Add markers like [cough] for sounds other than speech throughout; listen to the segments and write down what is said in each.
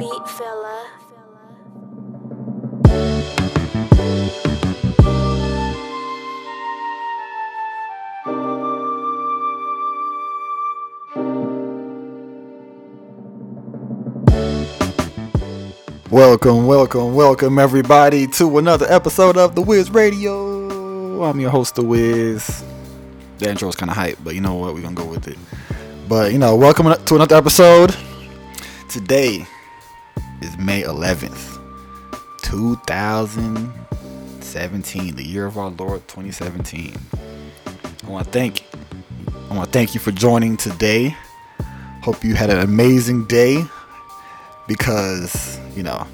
beat fella. Welcome, welcome, welcome everybody to another episode of The Wiz Radio. I'm your host, The Wiz. The intro's kind of hype, but you know what? We're going to go with it. But, you know, welcome to another episode. Today is May 11th, 2017, the year of our Lord 2017. I want to thank I want to thank you for joining today. Hope you had an amazing day because you know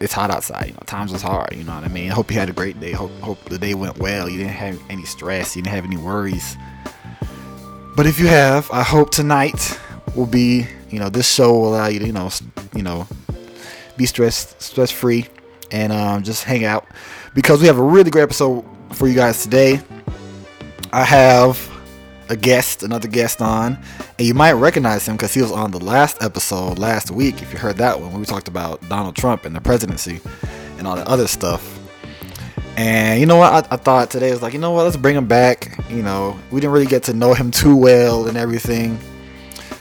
it's hot outside. You know, times was hard. You know what I mean. Hope you had a great day. Hope hope the day went well. You didn't have any stress. You didn't have any worries. But if you have, I hope tonight will be. You know, this show will allow you to you know you know be stress stress free and um, just hang out because we have a really great episode for you guys today. I have a guest, another guest on, and you might recognize him because he was on the last episode last week. If you heard that one, we talked about Donald Trump and the presidency and all the other stuff. And you know what? I, I thought today was like, you know what? Let's bring him back. You know, we didn't really get to know him too well and everything.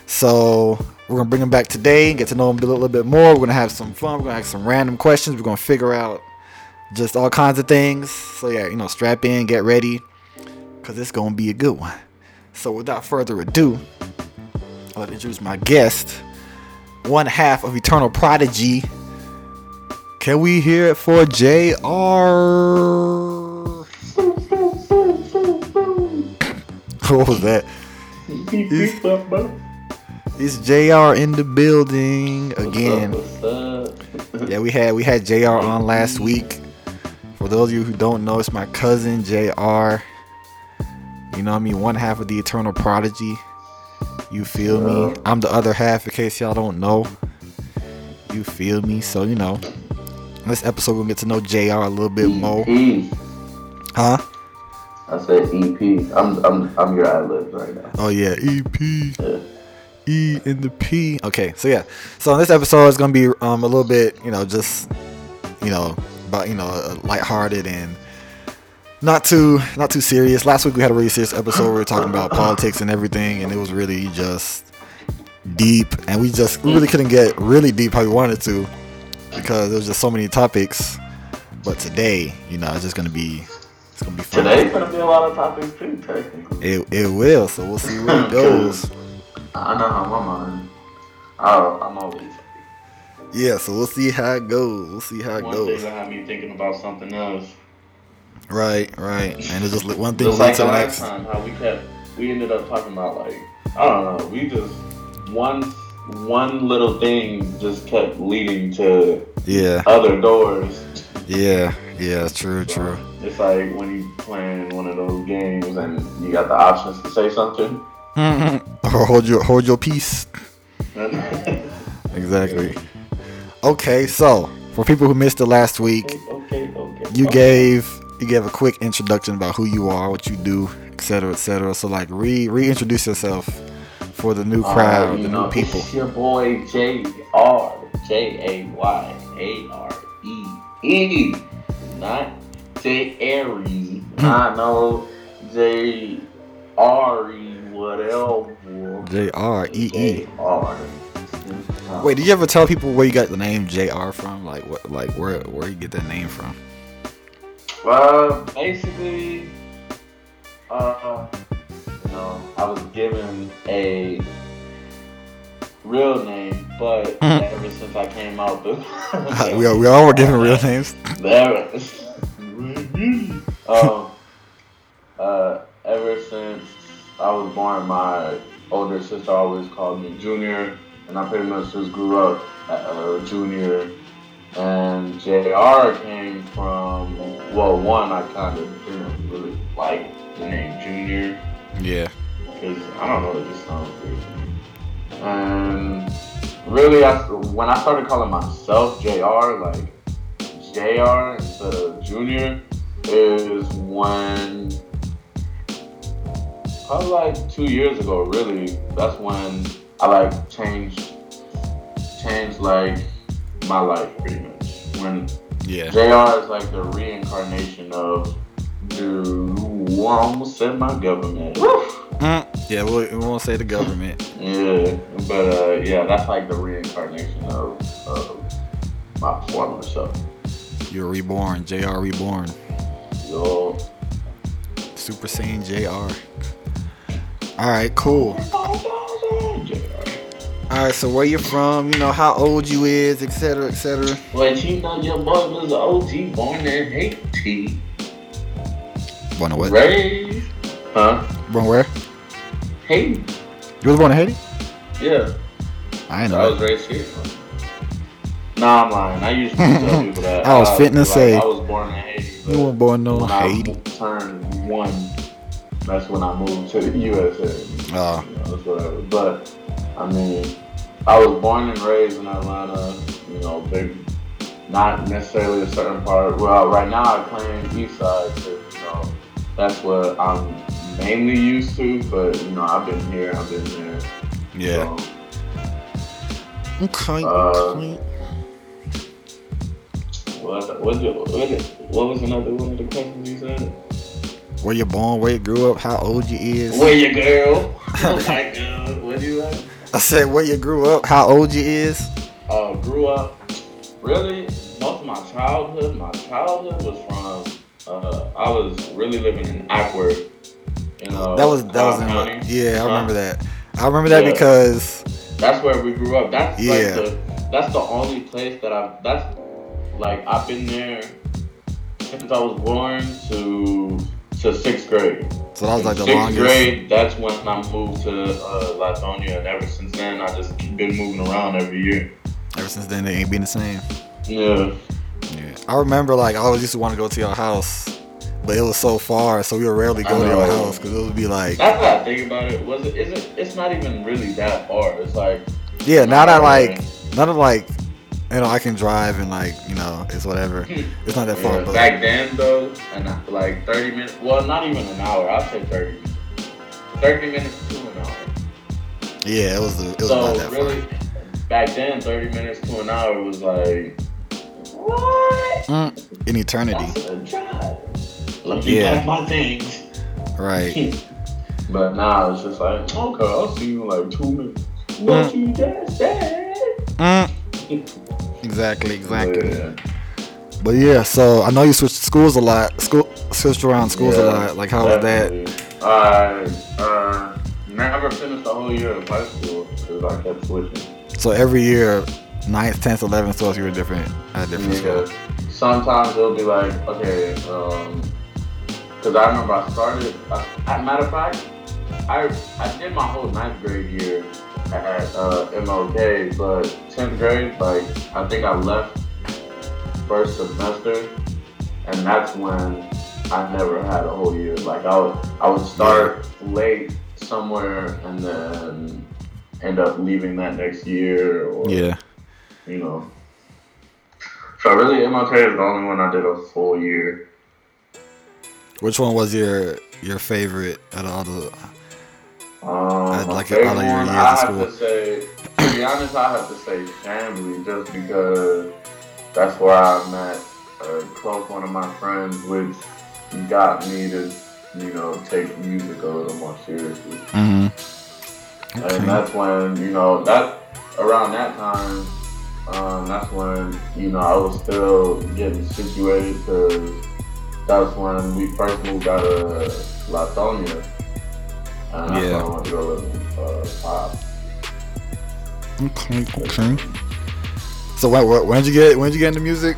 So we're gonna bring him back today and get to know him a little bit more. We're gonna have some fun. We're gonna have some random questions. We're gonna figure out just all kinds of things. So yeah, you know, strap in, get ready, cause it's gonna be a good one. So without further ado, to introduce my guest, one half of Eternal Prodigy. Can we hear it for JR? [laughs] what was that? It's JR in the building again. What's up? What's up? Yeah, we had we had JR on last week. For those of you who don't know, it's my cousin JR. You know what I mean? One half of the Eternal Prodigy. You feel me? I'm the other half in case y'all don't know. You feel me? So, you know. This episode we're gonna get to know JR a little bit more. EP. Huh? I said EP. I'm I'm I'm your libs right now. Oh yeah, EP. Yeah. E in the P. Okay, so yeah. So in this episode is gonna be um a little bit, you know, just you know, about you know, uh, lighthearted and not too not too serious. Last week we had a really serious episode where we were talking about politics and everything, and it was really just deep, and we just we really couldn't get really deep how we wanted to because there was just so many topics. But today, you know, it's just gonna be it's gonna be fun. Today's gonna be a lot of topics too, technically. It it will. So we'll see where it [laughs] goes. I know how my mind. Oh, I'm always. Yeah, so we'll see how it goes. We'll see how it One thing goes. will have me thinking about something else. Right, right. And it's just li- one thing Just leads like to the the last next. time, how we kept, we ended up talking about like, I don't know, we just one one little thing just kept leading to Yeah, other doors. yeah, yeah. True, true. It's like when you playing one of those games and you got the options to say something. Or [laughs] hold your hold your peace. Exactly. Okay, so for people who missed it last week, okay, okay. you okay. gave you gave a quick introduction about who you are, what you do, etc., etc. So like re reintroduce yourself for the new Uh, crowd, you the know, new people. It's your boy J R J A Y A R E E, not J Aries, not no J R E whatever. J R E E. J R. Wait, did you ever tell people where you got the name JR from? Like what like where where you get that name from? Well, basically, uh, you know, I was given a real name, but [laughs] ever since I came out the, [laughs] we, all, we all were given real [laughs] names. There, um, uh, ever since I was born, my older sister always called me Junior, and I pretty much just grew up uh, Junior. And JR came from, well, one, I kind of didn't really like the name Junior Yeah. because I don't know, it just sounds weird. And really, I, when I started calling myself JR, like JR instead of Junior, is when probably like two years ago. Really, that's when I like changed, changed like my life pretty much. When Yeah. JR is like the reincarnation of dude who almost said my government. Mm, yeah, we, we won't say the government. Yeah, but uh, yeah, that's like the reincarnation of, of my former self. You're reborn. JR reborn. Yo, Super Saiyan JR. All right, cool. All right, so where you from? You know how old you is, etc., etc. But you know your boy was an OG born in Haiti. Born in what? Raised. Huh? Born where? Haiti. You was born in Haiti? Yeah. I ain't I was raised here. Nah, I'm lying. I usually tell [laughs] people that. I was fitting to like, say. I was born in Haiti. You were born in when Haiti. I turned one, that's when I moved to the USA. Oh. You know. But, I mean, I was born and raised in Atlanta, you know, big, not necessarily a certain part. Well, right now I claim East Side because, you know, that's what I'm mainly used to. But, you know, I've been here, I've been there. Yeah. So, Okay. Uh, what, what, what, what was another one of the questions you said? Where you born? Where you grew up? How old you is? Where you girl? oh my god, what do you like? I said where you grew up? How old you is? Uh, grew up. Really, most of my childhood, my childhood was from. Uh, I was really living in. You know, That was that was in County. yeah. I remember that. I remember that Yeah. because That's where we grew up. That's Yeah. like the. That's the only place that I've. That's like I've been there since I was born to to sixth grade. so that was like the Sixth longest. grade, that's when I moved to uh, Lithonia, and ever since then, I just been moving around every year. Ever since then, they ain't been the same. Yeah. Yeah. I remember like I always used to want to go to your house, but it was so far, so we would rarely go to your house because it would be like, That's what I think about it. Was it? Is it? It's not even really that far. It's like yeah. Now that like, now that like, you know, I can drive and like, you know, it's whatever. It's not that far, but back then though, and like thirty minutes. Well, not even an hour. I'd say thirty. minutes. Thirty minutes to an hour. yeah, it was. It was so not that really, back then, thirty minutes to an hour was like what? Mm, in eternity, That's a drive. Let me Yeah. my things. right? [laughs] But now it's just like, okay, I'll see you in like two minutes. What you just said? Mm, [laughs] exactly, exactly. Yeah. But yeah, so I know you switched schools a lot. School switched around schools a lot. Like how was that? definitely. I uh, never finished the whole year of high school because I kept switching. So every year, 9th, 10th, 11th, 12th, you were different at a different Yeah. school. Sometimes it'll be like, okay, um, because I remember I started. Uh, matter of fact, I I did my whole ninth grade year at uh, MLK, but tenth grade, like I think I left first semester, and that's when I never had a whole year. Like I would I would start late somewhere and then end up leaving that next year, or Yeah. you know. So really, MLK is the only one I did a full year. Which one was your your favorite out of all the? Um, I'd like it all your years I have to say, to be honest, I have to say Chamblee just because that's where I met a close one of my friends, which got me to, you know, take music a little more seriously. Mm-hmm. And that's when, you know, that around that time, um, that's when, you know, I was still getting situated because that's when we first moved out of Lithonia. And Yeah. I went to go live in uh, Pop. Okay. Okay. So when, when when did you get when did you get into music?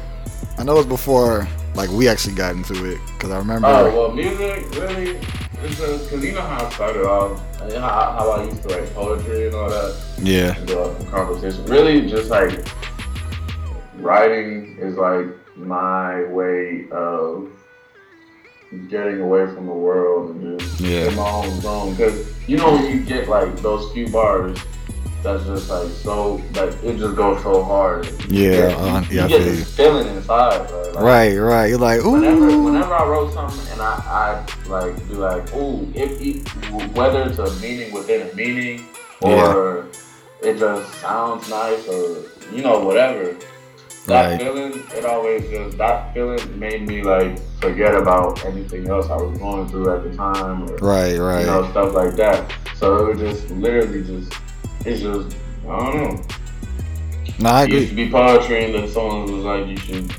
I know it was before like we actually got into it because I remember. Oh, well, music, really, because you know how I started off, and how, how I used to write poetry and all that. yeah. and do a competition. Really, just like writing is like my way of getting away from the world and just Yeah. in my own zone. Because you know when you get like those few bars, that's just like so like it just goes so hard. You Yeah, get- uh, you, yeah, I get this feeling inside. Bro. Like, Right. Right. You're like ooh. Whenever, whenever I wrote something and I, I like be like, ooh, if it, whether it's a meaning within a meaning or it just sounds nice or you know whatever. That Right. feeling, it always just that feeling made me like forget about anything else I was going through at the time, or Right, right. you know stuff like that. So it was just literally just it's just I don't know. no, I It used to be poetry, and then someone was like, "You should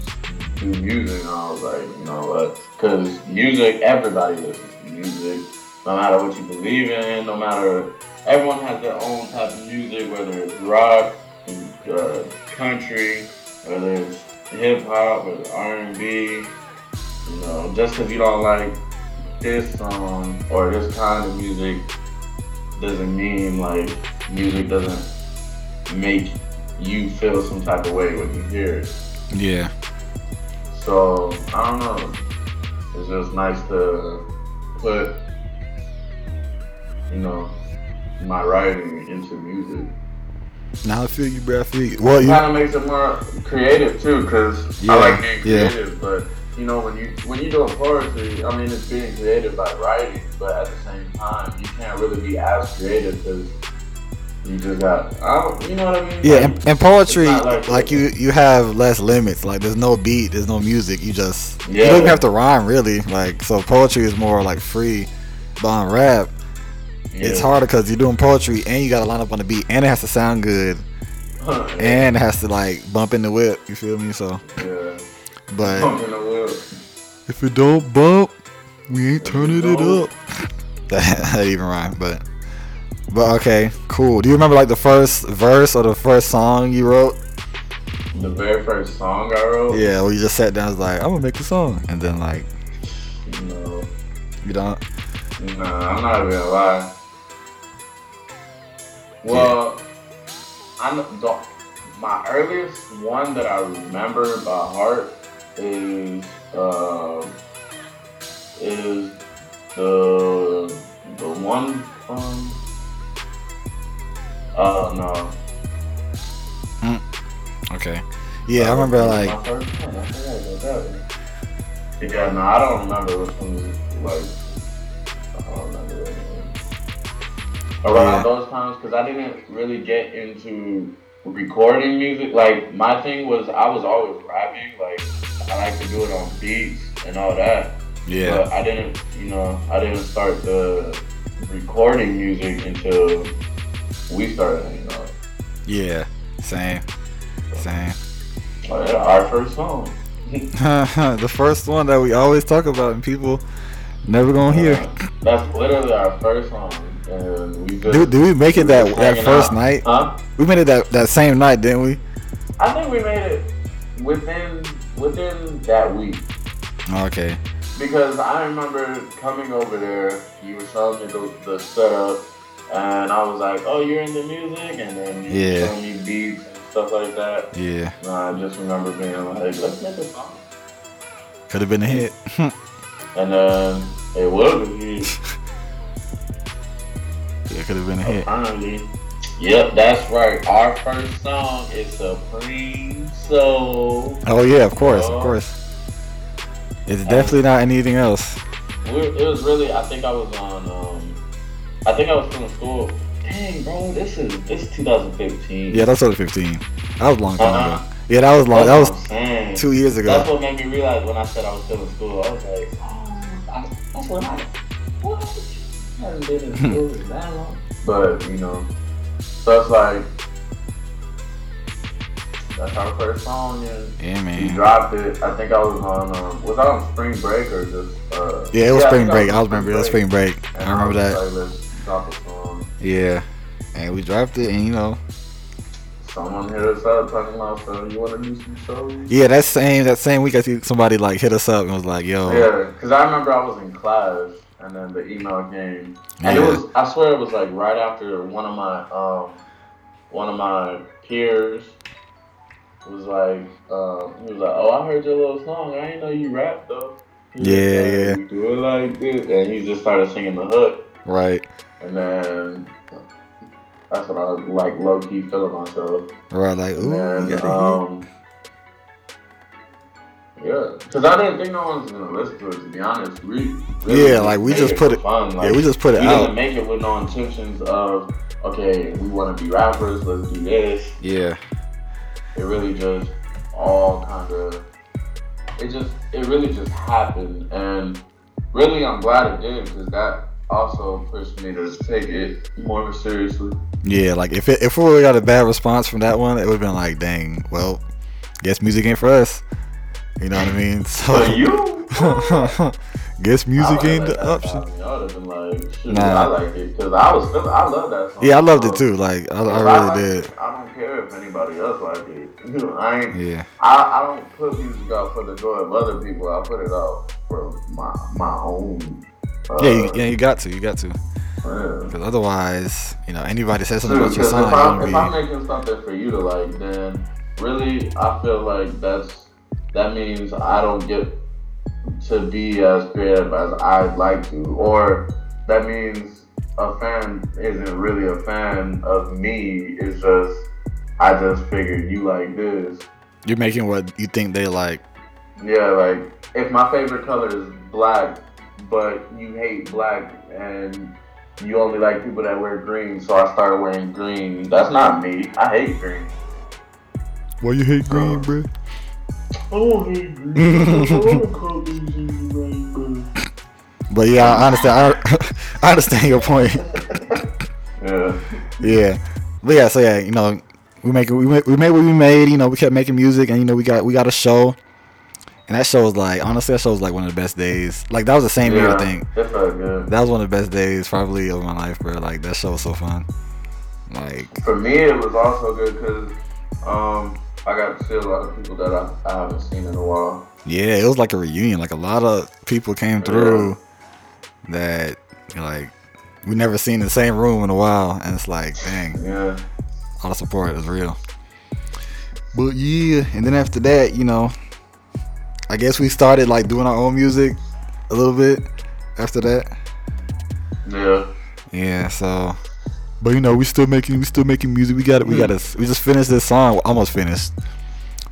do music," and I was like, "You know what?" Because music, everybody listens to music, no matter what you believe in, no matter. Everyone has their own type of music, whether it's rock, uh, country, whether it's hip hop, or R and B. You know, just because you don't like this song or this kind of music doesn't mean like music doesn't make you feel some type of way when you hear it. Yeah. So I don't know. It's just nice to put, you know, my writing into music. Now I feel you, bro. I feel you. Well, It you. kind of makes it more creative too, cause Yeah, I like being yeah. creative. But you know, when you when you doing poetry, I mean, it's being creative by writing, but at the same time, you can't really be as creative because you just got, I don't, you know what I mean? Yeah, Like, and, and poetry, like, like- you, you have less limits. Like, there's no beat, there's no music. You just yeah. you don't even have to rhyme really. Like, so poetry is more like free. But on rap, it's harder because you're doing poetry and you got to line up on the beat and it has to sound good and it has to like bump in the whip. You feel me? So, yeah. but Pump in the wheel. if it don't bump, we ain't If turning it up. [laughs] that, that even rhyme, but. But okay, cool. Do you remember like the first verse or the first song you wrote? The very first song I wrote. Yeah, well, you just sat down, and was like, I'm gonna make a song, and then like, No, you don't. nah, I'm not even gonna lie. Well, I'm the, my earliest one that I remember by heart is uh, is the the one um oh no Okay. Yeah, I remember like, my first one. I forgot about that. Yeah, no, I don't remember which one was like. I don't remember that one. Around Yeah. those times, because I didn't really get into recording music. Like my thing was, I was always rapping. Like I like to do it on beats and all that. yeah, But I didn't, you know, I didn't start the recording music until we started hanging out. yeah, same, same. Oh, yeah, our first song. [laughs] the first one that we always talk about and people never gonna hear. Uh, That's literally our first song, and we just. Did, did we make it we that that first out. night? Huh? We made it that that same night, didn't we? I think we made it within within that week Okay. because I remember coming over there. You were showing me the, the setup, and I was like, "Oh, you're into music," and then you Yeah. were showing me beats and stuff like that. Yeah, And I just remember being like, "Let's make a song," could have been a hit. [laughs] and then it was a hit. [laughs] yeah, could have been a hit. Apparently. Yep, that's right. Our first song is Supreme Soul. Oh yeah, of course, of course. It's definitely not anything else. It was really. I think I was on. Um, I think I was still in school. Dang, bro, this is this is 2015. Yeah, that's 2015. That was a long time Uh-huh. ago. Yeah, that was long. That's That was I'm two years ago. That's what made me realize when I said I was still in school. I was like, oh, I, that's what I. What? I haven't been in school that long. But you know, so it's like that's our first song, and Yeah, we man. dropped it. I think I was on. Um, was I on spring break or just? Uh, Yeah, it was I spring think break. I on was remember it was spring break. And I remember was that. Like, let's drop a song. Yeah, and we dropped it, and you know, Someone hit us up talking about, so you want to do some shows? yeah, that same that same week, I see somebody like hit us up and was like, "Yo, Yeah, because I remember I was in class and then the email came, and it was I swear it was like right after one of my um one of my peers was like um he was like oh I heard your little song. I didn't know you rap though. Yeah, like, yeah. you do it like this. And he just started singing the hook. Right, and then that's what I was like low key feeling myself. Right, like, ooh, and you then, got um, yeah, because I didn't think no one was gonna listen to it. To be honest, we really Yeah, like, we just put it- Fun. Like, Yeah, we just put it we out. didn't make it with no intentions of okay, we want to be rappers. Let's do this. Yeah, It really just all kind of. It just, it really just happened, and really, I'm glad it did because that also pushed me to take it more seriously. Yeah, like if it, if we got a bad response from that one, it would have been like, dang, well, guess music ain't for us. You know what I mean? [laughs] So you, [laughs] guess music I ain't the option. stop. I would've been like, shoot, Nah. I like it because I was feeling, I love that song. Yeah, I loved it too. Like I, I really it, did. I don't care if anybody else like it. [laughs] You know, I ain't. Yeah. I, I don't put music out for the joy of other people. I put it out for my my own. Uh, Yeah, you, yeah, you got to, you got to, yeah. because otherwise, you know, anybody says something about your song, if, I'm, gonna if I'm making something for you to like, then really I feel like that's that means I don't get to be as creative as I'd like to, or that means a fan isn't really a fan of me. It's just I just figured you like this. you're making what you think they like. Yeah, like if my favorite color is black, but you hate black and you only like people that wear green, so I started wearing green. That's not me. I hate green. Why you hate green, uh, bro? [laughs] But yeah, I understand. I, [laughs] I understand your point. [laughs] yeah. Yeah, but yeah, so yeah, you know, we make we made, we made what we made. You know, we kept making music, and you know, we got we got a show, and that show was like honestly, that show was like one of the best days. Like that was the same year, I think. That was one of the best days probably of my life, bro. Like that show was so fun. Like For me, it was also good because um, I got to see a lot of people that I, I haven't seen in a while. yeah, it was like a reunion. Like a lot of people came through that like we never seen the same room in a while, and it's like, dang, Yeah. all the support is real. But yeah, and then after that, you know, I guess we started like doing our own music a little bit after that. Yeah. Yeah, so but you know, we still making we still making music. We got it. We got to we just finished this song, almost finished.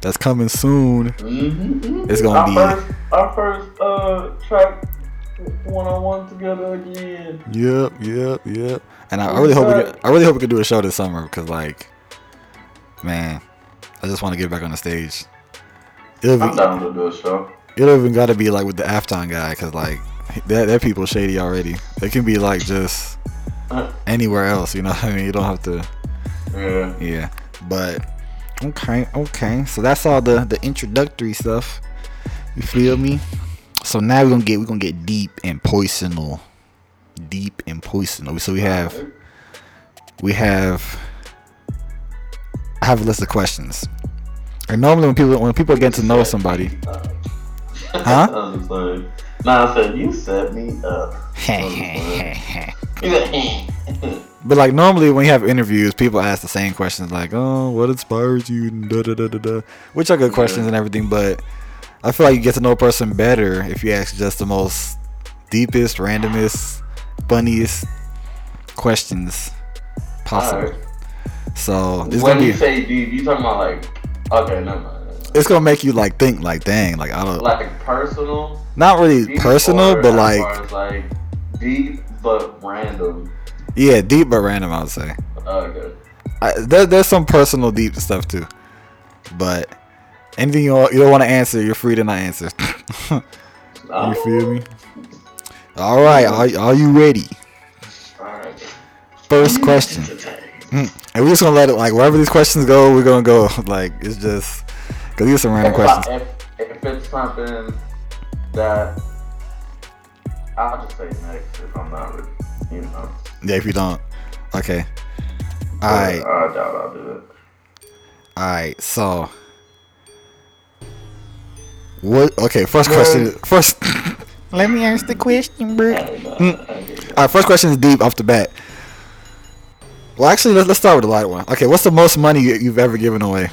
That's coming soon. Mm-hmm. It's gonna our be- first, our first uh, track one on one together again. Yep, yep, yep. And I, I really hope we get, I really hope we can do a show this summer because like, man, I just want to get back on the stage. It'll I'm be, down to do a show. it'll even got to be like with the Afton guy because like that that people shady already. It can be like just anywhere else. You know what I mean? You don't have to. Yeah. Yeah, but okay, okay. So that's all the the introductory stuff. You feel me? So now we're gonna get we're gonna get deep and poisonal, deep and poisonal. So we have we have I have a list of questions. And normally when people when people get to know somebody, [laughs] Huh? I'm just like, nah, I said you set me up. [laughs] [laughs] But like normally when you have interviews, people ask the same questions like, "Oh, what inspires you?" and da da da da da, which are good questions and everything. But I feel like you get to know a person better if you ask just the most deepest, randomest, funniest questions possible. Alright. So it's when gonna you be say deep, you talking about like, okay, never mind. it's gonna make you like think like, dang, like I don't, Like personal, not really personal, but like like deep but random. yeah, deep but random. I would say. Okay. I, there, there's some personal deep stuff too, but anything you, you don't want to answer, you're free to not answer. [laughs] you feel me? All right, are, are you ready? First question, Mm. and we're just gonna let it like wherever these questions go, we're gonna go. [laughs] Like it's just cause these are some random If, questions. if, if it's something that I'll just say next if I'm not, re- you know. Yeah, if you don't, okay. All right, I doubt I'll do it. all right. So, what? Okay, first question. First, [laughs] let me ask the question, bro. Mm. All right, first question is deep off the bat. Well, actually, let's, let's start with the light one. Okay, what's the most money you- you've ever given away?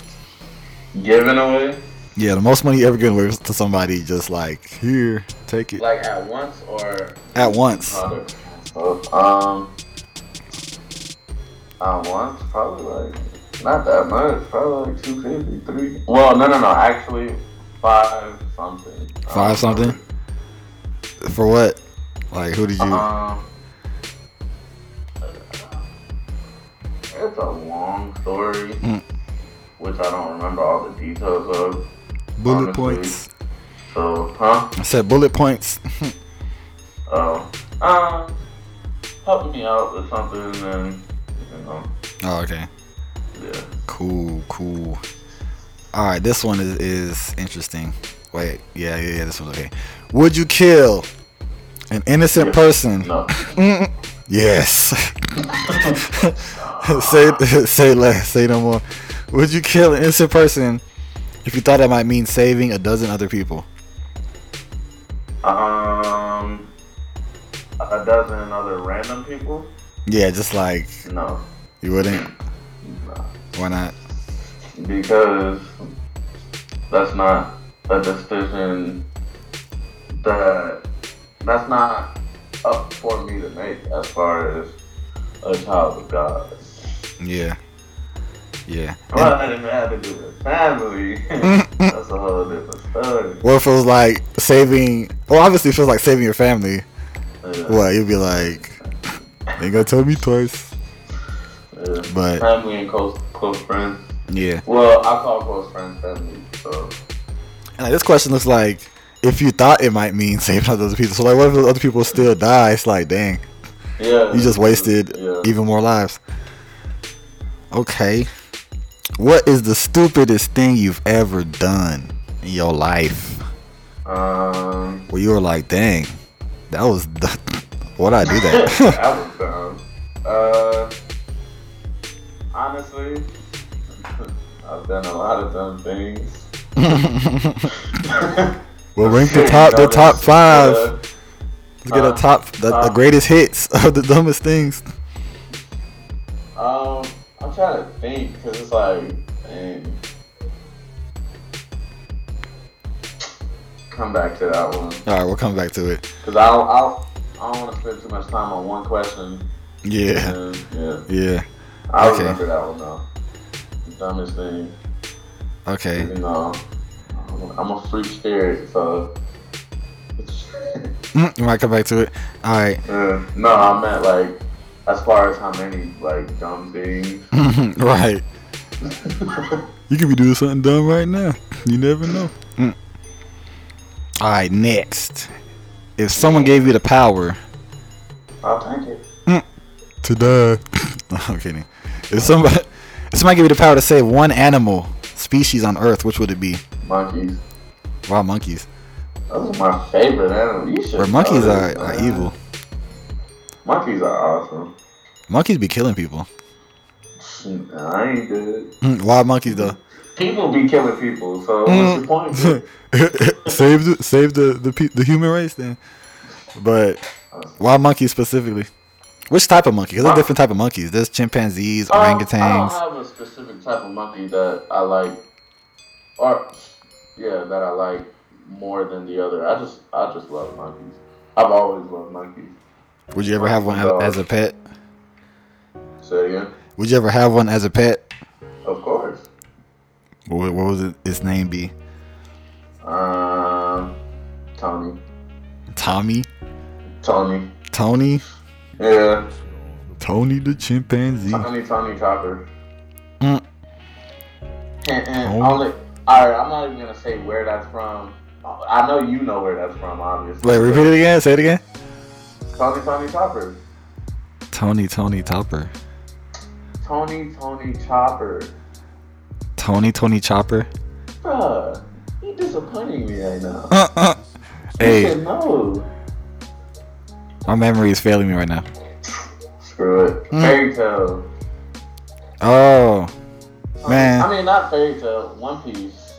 Giving away, Yeah, the most money you ever given away to somebody, just like here, take it like at once or at once. Um, at once, probably like not that much. Probably like two fifty, three. Well, no, no, no. Actually, five something. Five don't something. For what? Like, who did you? Um, it's a long story. Mm. which I don't remember all the details of. Bullet honestly. points. So, huh? I said bullet points. [laughs] Oh, um, helping me out with something, and you know, oh, okay. yeah. Cool, cool. All right, this one is is interesting. Wait, yeah, yeah, yeah. This one's okay. Would you kill an innocent Yeah. person? No, [laughs] Yes. [laughs] say say less. Say no more. Would you kill an innocent person if you thought that might mean saving a dozen other people? um, a dozen other random people. Yeah, just like No, you wouldn't. no. Why not? because that's not a decision that that's not up for me to make as far as a child of God. Yeah. Yeah. But it didn't have to do with family. [laughs] that's a whole different story. What if it was like saving? Well, obviously, it feels like saving your family. Yeah, What you'd be like? Ain't gonna tell me twice. yeah. But family and close close friends. yeah, Well, I call close friends family. So and like, this question looks like if you thought it might mean saving other people. So like, what if those other people still die? It's like, dang, yeah, you just wasted Yeah. even more lives. Okay, what is the stupidest thing you've ever done in your life? Um, Where you were like, dang, that was [laughs] the, what I do that? [laughs] that was dumb. Uh, honestly, [laughs] I've done a lot of dumb things. Well, rank the top, the top five. Uh, Let's get a Uh, top, the, the uh. greatest hits of the dumbest things. um, I'm trying to think because it's like, dang. Come back to that one All right, we'll come back to it. because I don't, I don't, I don't want to spend too much time on one question. Yeah, And, yeah, yeah. I Okay. remember that one though. The dumbest thing. Okay. You know, I'm- a free spirit, so. you might come back to it. All right. Uh, no, I meant like as far as how many like dumb things. [laughs] right. [laughs] You could be doing something dumb right now. You never know. Mm. All right, next. If someone gave you the power I'll take it. to die, [laughs] I'm kidding. If somebody, if somebody gave you the power to save one animal species on Earth, which would it be? Monkeys. Wow, monkeys. Those are my favorite animals. You should. Where monkeys know are, are man. evil. Monkeys are awesome. Monkeys be killing people. Nah, I ain't good. Mm, Wild monkeys though. People be killing people, so Mm. what's your point? [laughs] save the save the the pe- the human race then. But wild monkeys specifically. Which type of monkey? Because there's different type of monkeys. There's chimpanzees, Um, I don't orangutans. have a specific type of monkey that I like, or yeah, that I like more than the other. I just, I just love monkeys. I've always loved monkeys. Would you ever have one Dog. as a pet? Say it again. Would you ever have one as a pet? Of course. What, what was it, its name be? Um, Tony. Tommy, Tony. Tony, Yeah. Tony the chimpanzee. Tony, Tony Chopper. Mm. And, and Tony. only, all right, I'm not even gonna say where that's from. I know you know where that's from, obviously. Wait, repeat it again. Say it again. Tony, Tony Chopper. Tony, Tony Topper. Tony, Tony Chopper. Tony, Tony Chopper. Bruh, you disappointing me right now. Uh, uh. Hey, know. my memory is failing me right now. Screw it. Mm. Fairy Tail. Oh, Man. I mean, not Fairy Tail. One Piece.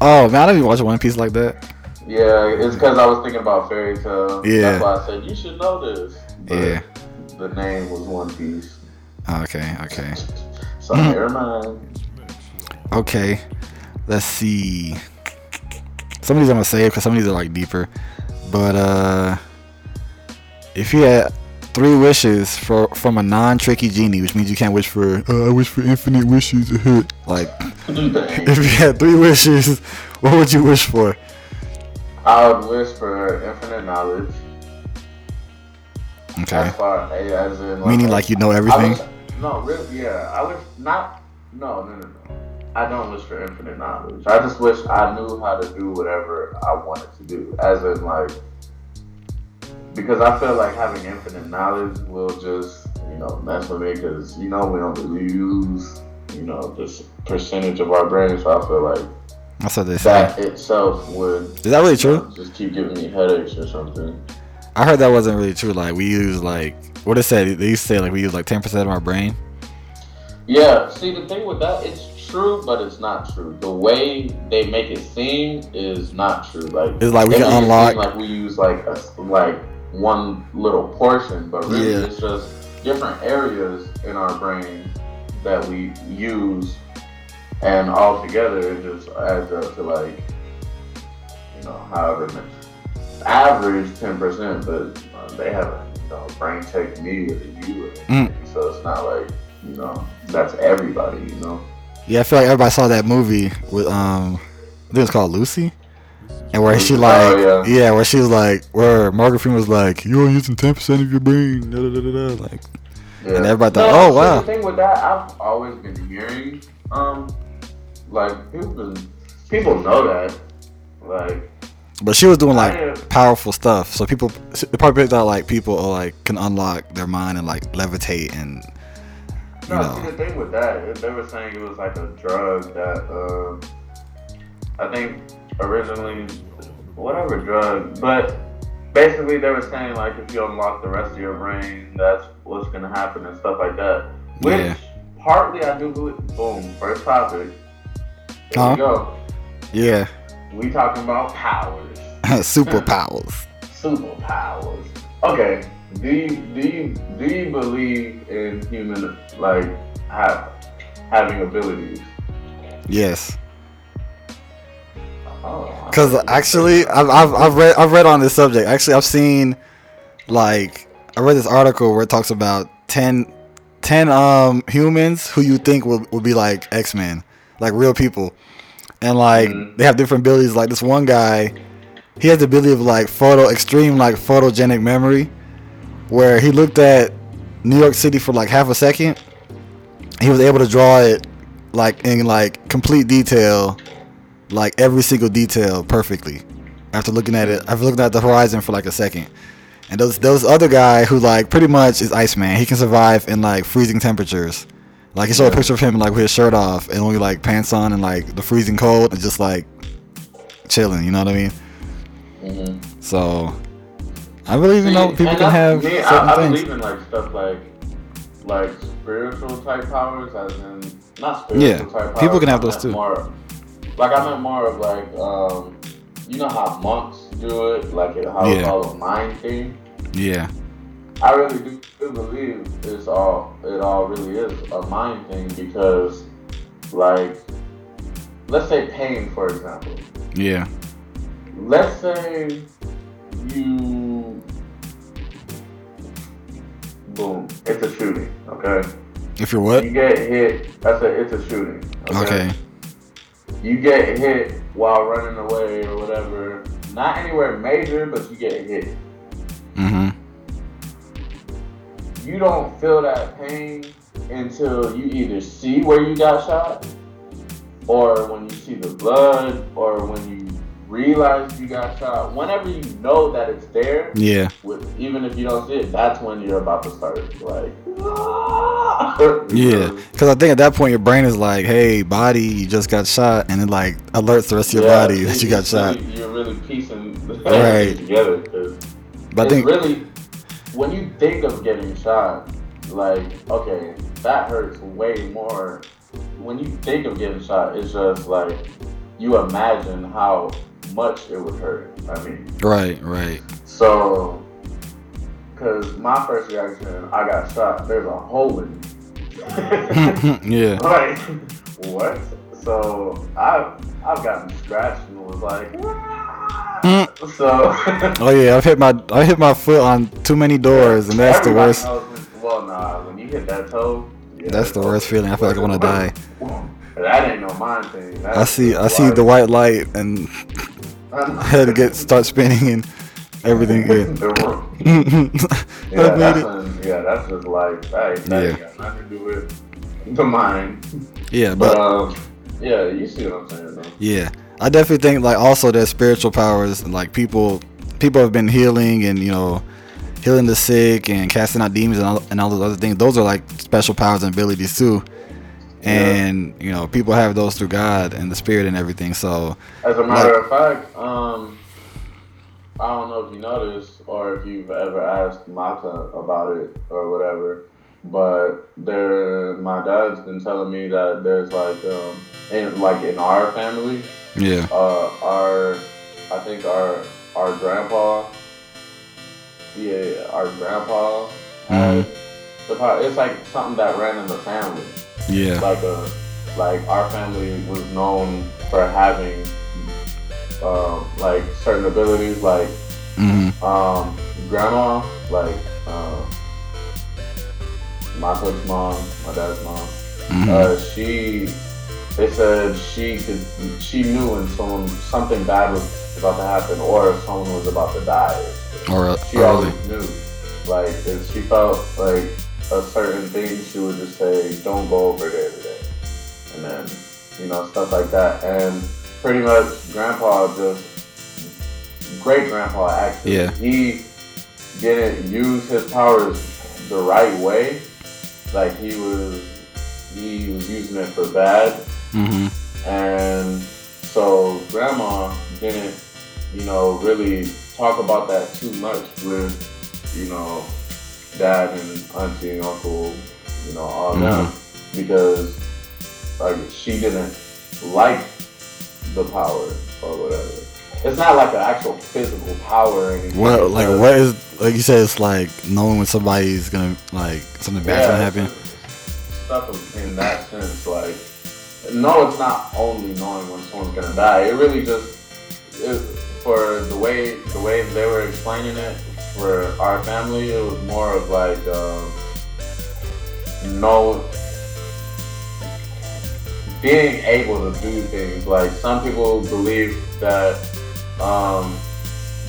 oh man, I don't even watch One Piece like that. Yeah, it's because I was thinking about Fairy Tail. Yeah. That's why I said you should know this. But Yeah. The name was One Piece. Okay, okay. So Mm. never mind. Okay, let's see. Some of these I'm gonna save because some of these are like deeper. But uh, if you had three wishes for from a non-tricky genie, which means you can't wish for uh, I wish for infinite wishes. [laughs] like [laughs] if you had three wishes, what would you wish for? I would wish for infinite knowledge. Okay, As far eh, as in meaning like you know everything. wish, no, really, yeah. I wish not. No, no, no, no. I don't wish for infinite knowledge. I just wish I knew how to do whatever I wanted to do. As in, like, because I feel like having infinite knowledge will just, you know, mess with me because, you know, we don't really use, you know, this percentage of our brain. So I feel like That's what they say. that itself would Is that really true? just keep giving me headaches or something. I heard that wasn't really true. Like we use like what they said. They used to say like we use like ten percent of our brain. Yeah, see the thing with that, it's true, but it's not true. The way they make it seem is not true. Like It's like we can it unlock- like we use like a, like one little portion, but really Yeah. it's just different areas in our brain that we use, and all together it just adds up to like you know however much average ten percent, but uh, they have a you know, brain technique or you, or Mm. so it's not like you know that's everybody, you know. Yeah, I feel like everybody saw that movie with um, I think it's called Lucy, and where she Oh, like yeah. yeah. where she was like where Morgan Freeman was like you're using ten percent of your brain. Da, da, da, da, da. Like Yeah. And everybody thought, No, oh, wow. The thing with that, I've always been hearing, um, like people been, people know that, like But she was doing like have- powerful stuff, so people they probably thought like people are, like can unlock their mind and like levitate and you No, know. see the thing with that, they were saying it was like a drug that uh, I think originally, whatever drug, but basically they were saying like if you unlock the rest of your brain, that's what's gonna happen and stuff like that. Which Yeah. partly I do believe. Boom, first topic. Here Huh? we go. Yeah, We talking about powers, [laughs] superpowers. [laughs] superpowers. Okay, do you do you do you believe in human like have having abilities? Yes, Oh, because actually I've, I've I've read I've read on this subject. Actually, I've seen like I read this article where it talks about 10, 10 um humans who you think will would be like X Men, like real people, and like Mhm. they have different abilities. Like this one guy, he has the ability of like photo extreme like photogenic memory, where he looked at New York City for like half a second. He was able to draw it like in like complete detail, like every single detail perfectly. After looking at it, after looking at the horizon for like a second. And those those other guy who like pretty much is Iceman. He can survive in like freezing temperatures. Like he showed a picture of him like with his shirt off and only like pants on and like the freezing cold and just like chilling. You know what I mean? Mhm. So I believe you know people can have me, certain I, I things. believe in like stuff like like spiritual type powers, as in not Yeah, spiritual type powers. people can have those too. More, like I meant more of like um, you know how monks do it, like it, how it's all a mind thing. Yeah, I really do, do believe it's all it all really is a mind thing because like let's say pain for example. yeah, Let's say you boom, it's a shooting, okay? if you're what? You get hit, that's a it's a shooting. Okay. You get hit while running away or whatever. Not anywhere major, but you get hit. Mm-hmm. You don't feel that pain until you either see where you got shot, or when you see the blood, or when you realize you got shot. Whenever you know that it's there, Yeah, with, even if you don't see it, that's when you're about to start like. [laughs] yeah. Because I think at that point your brain is like, "Hey, body, you just got shot," and it like alerts the rest of your Yeah, body that you got shot. You're really piecing [laughs] Right. together But I think really when you think of getting shot, like okay, that hurts way more. When you think of getting shot, it's just like you imagine how much it would hurt. I mean, right, right. so because my first reaction, I got shot. There's a hole in me. [laughs] yeah, [laughs] like what? So I've I've gotten scratched and was like. "Ah." So [laughs] Oh yeah, I've hit my I hit my foot on too many doors, and that's the worst. knows well, nah, when you hit that toe, yeah, That's the worst feeling. I feel like I wanna die. That ain't no mind thing. I see I see the white light and [laughs] head to get start spinning and everything [laughs] good. The ro- I yeah, that's when, yeah, that's just like that. Yeah. got nothing to do with the mind. Yeah, But but um, Yeah, you see what I'm saying though. Yeah, I definitely think like also there's spiritual powers like people people have been healing and you know healing the sick and casting out demons and all, and all those other things. Those are like special powers and abilities too. And you know people have those through God and the Spirit and everything. So As a matter of fact, um, I don't know if you noticed or if you've ever asked Mata about it or whatever, but there, my dad's been telling me that there's like, um, in like in our family, yeah, uh, our, I think our our grandpa, yeah, our grandpa had the power. It's like something that ran in the family. Yeah, like a like our family was known for having um, like certain abilities like hmm um, grandma like um, my coach's mom my dad's mom hmm uh, she they said she could she knew when someone something bad was about to happen or if someone was about to die or she early. always knew. Like if she felt like a certain thing, she would just say, "Don't go over there today," and then you know stuff like that. And pretty much, Grandpa just great Grandpa actually. Yeah. He didn't use his powers the right way. Like he was he was using it for bad. Hmm and so grandma didn't you know really talk about that too much with you know dad and auntie and uncle you know all them. Because like she didn't like the power or whatever it's not like an actual physical power What like because- what is like you said? It's like knowing when somebody's gonna like something bad's gonna happen. Stuff in that sense, like no, it's not only knowing when someone's gonna die. It really just it, for the way the way they were explaining it for our family, it was more of like um, no being able to do things. Like some people believe that um,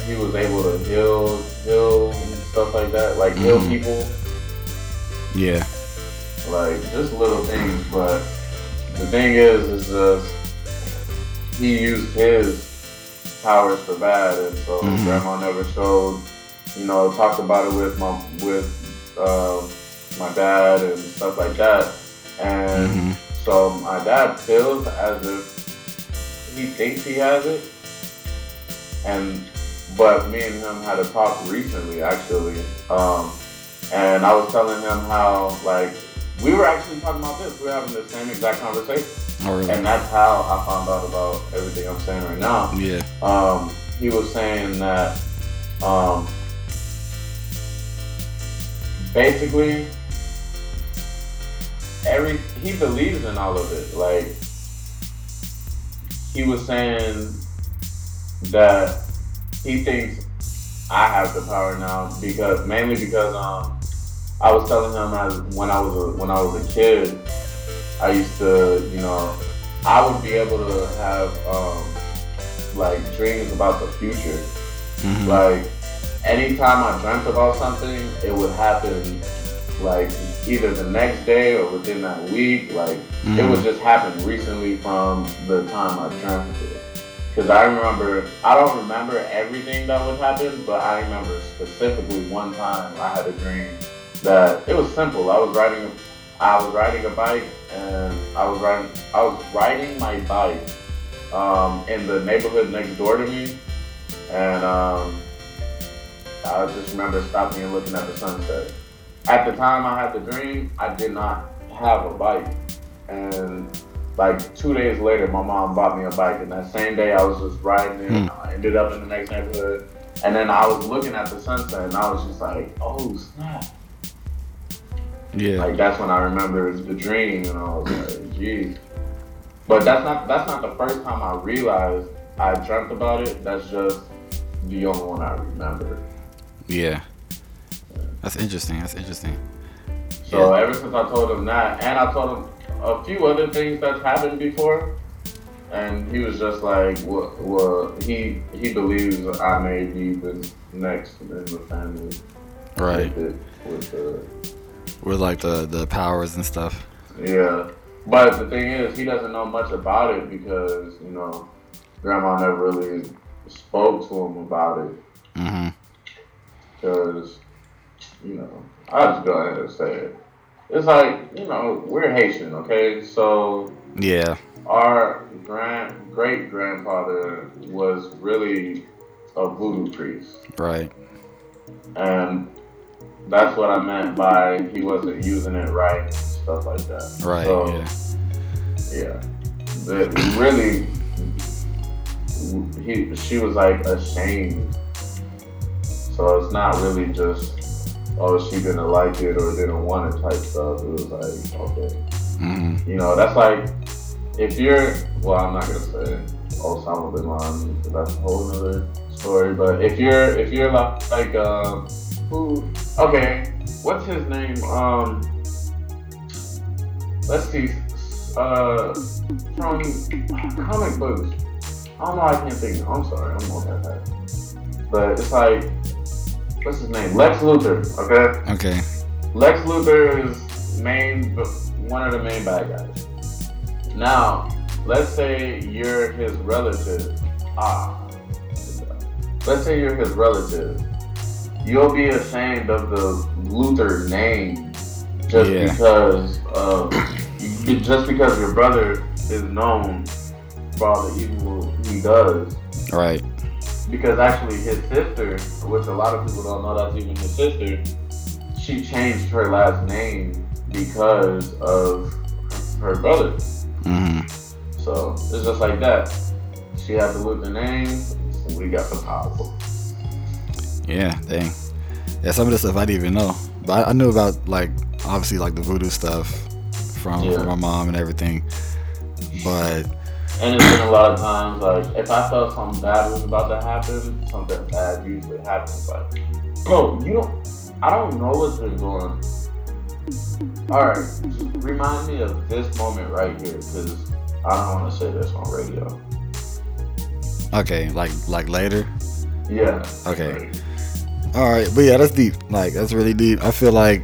he was able to heal heal stuff like that, like heal Mhm. people Yeah. like just little things, but the thing is, is just he used his powers for bad, and so Mhm. grandma never showed, you know, talked about it with my with uh, my dad and stuff like that, and hmm so my dad feels as if he thinks he has it, and but me and him had a talk recently actually, um, and I was telling him how like we were actually talking about this. We were having the same exact conversation, Oh really? and that's how I found out about everything I'm saying right now. Yeah. Um, he was saying that um, basically every he believes in all of it. Like he was saying that he thinks I have the power now because mainly because um I was telling him as when I was a, when I was a kid I used to you know I would be able to have um like dreams about the future hmm like anytime I dreamt about something, it would happen like either the next day or within that week. Like it Mhm. would just happen recently from the time I dreamt it. Because I remember, I don't remember everything that would happen, but I remember specifically one time I had a dream that it was simple. I was riding, I was riding a bike, and I was riding, I was riding my bike um, in the neighborhood next door to me, and um, I just remember stopping and looking at the sunset. At the time I had the dream, I did not have a bike. And like two days later, my mom bought me a bike. And that same day, I was just riding it. Hmm. I ended up in the next neighborhood. And then I was looking at the sunset and I was just like, oh snap. Yeah. Like that's when I remembered the dream and I was like, geez. But that's not that's not the first time I realized I dreamt about it. That's just the only one I remember. Yeah. That's interesting. That's interesting. So ever since I told him that, and I told him a few other things that's happened before, and he was just like, "Well, well he he believes I may be the next in the family Right. with, it, with the With like the the powers and stuff. yeah." But the thing is, he doesn't know much about it because you know, grandma never really spoke to him about it. Mm-hmm. Because you know, I'll just go ahead and say it. It's like you know, we're Haitian, okay? So Yeah. our grand great grandfather was really a voodoo priest. Right. And that's what I meant by he wasn't using it right and stuff like that. Right. So, yeah. yeah. The, really, he, she was like ashamed. So it's not really just, oh, she didn't like it or didn't want it type stuff. It was like, okay. Mm-hmm. You know, that's like, if you're, well, I'm not going to say Osama bin Laden, because that's a whole other story. But if you're, if you're like, like um, who, okay, what's his name? Um, let's see, uh, from comic books. I don't know, I can't think. I'm sorry, I'm multitasking. But it's like, what's his name? Lex Luthor, okay? Okay. Lex Luthor is main, one of the main bad guys. Now, let's say you're his relative. Ah, let's say you're his relative. You'll be ashamed of the Luthor name just Yeah. because of just because your brother is known for all the evil he does. Right. Because actually, his sister, which a lot of people don't know, that's even his sister. She changed her last name because of her brother. Mm-hmm. So it's just like that. She had to lose the name, and we got the power. Yeah. Dang. Yeah. Some of the stuff I didn't even know, but I, I knew about like obviously like the voodoo stuff from, Yeah. from my mom and everything. But And it's been a lot of times like if I felt something bad was about to happen, something bad usually happens. Like, bro, you don't. I don't know what's been going. On. All right, remind me of this moment right here, because I don't want to say this on radio. okay, like like later. Yeah. Okay. All right, but yeah, that's deep. Like that's really deep. I feel like,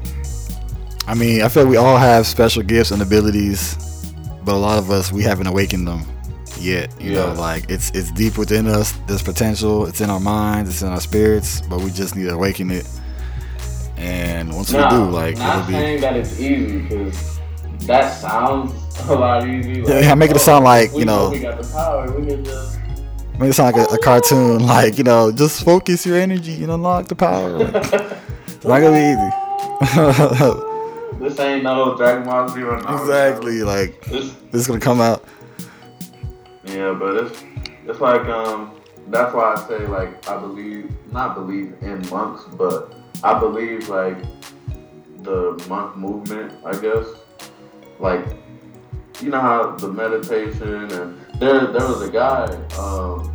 I mean, I feel we all have special gifts and abilities, but a lot of us we haven't awakened them yet. You know, like it's it's deep within us. There's potential. It's in our minds. It's in our spirits, but we just need to awaken it. And once Now, we do, like it'll not be. saying that it's easy because that sounds [laughs] a lot easy. Like, Yeah, make it sound like, you know- we got the power. We can just. Make it sound like a, a cartoon, [laughs] like you know, just focus your energy and unlock the power. Like, [laughs] it's not gonna be easy. This ain't no Dragon Ball Z exactly. Like This, this is gonna come out. Yeah, but it's it's like um that's why I say like I believe not believe in monks, but I believe like the monk movement, I guess. Like you know how the meditation and there there was a guy, um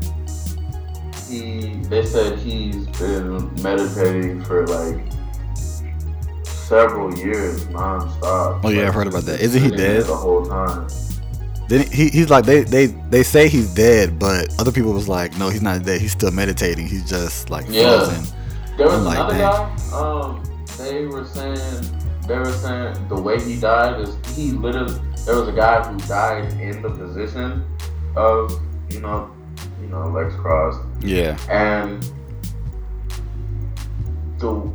he they said he's been meditating for like several years nonstop. Oh, yeah, I've heard about that. Isn't he dead? The whole time. Then he, he's like they, they they say he's dead, but other people was like, no, he's not dead. He's still meditating. He's just like Yeah. frozen. There was I'm another dang. guy. Um, they were saying they were saying the way he died is he literally. There was a guy who died in the position of you know, you know, legs crossed, Yeah. and the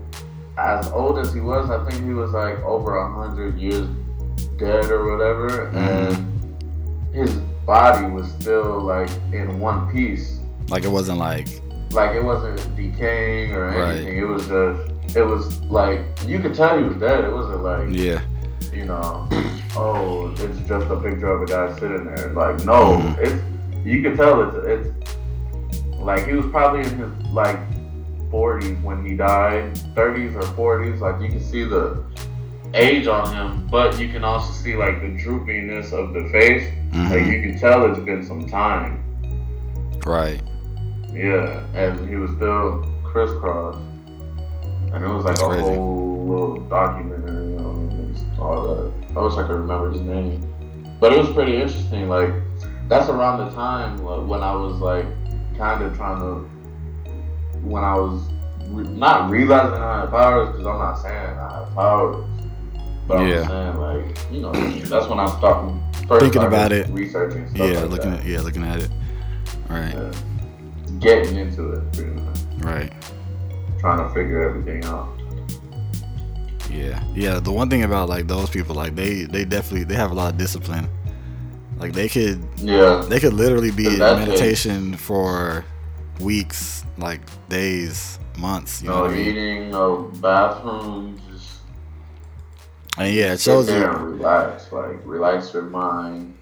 as old as he was, I think he was like over a hundred years dead or whatever, and his body was still like in one piece. Like it wasn't like like it wasn't decaying or Right. anything. It was just it was like you could tell he was dead. It wasn't like yeah. you know, [clears throat] oh, it's just a picture of a guy sitting there. Like no, Mhm. it's you could tell it's it's like he was probably in his like 40s when he died, 30s or 40s. Like you can see the age on him, but you can also see like the droopiness of the face. Like Mhm. you can tell it's been some time. Right. Yeah, and he was still crisscrossed. And it was like That's a crazy. whole little documentary on all that. I wish I could remember his name. But it was pretty interesting. Like, that's around the time when I was like kind of trying to, when I was re- not realizing I had powers, because I'm not saying I have powers, But Yeah. I'm saying like, you know, that's when I start first Thinking about it. researching Yeah, like looking that. at yeah, looking at it. Right, Yeah. getting into it, pretty much. right. trying to figure everything out. Yeah, yeah. The one thing about like those people, like they they definitely they have a lot of discipline. Like they could Yeah, they could literally be in That's it. meditation for weeks, like days, months. You know no what I mean? eating, no bathroom, just And yeah, it shows you. relax, like relax your mind.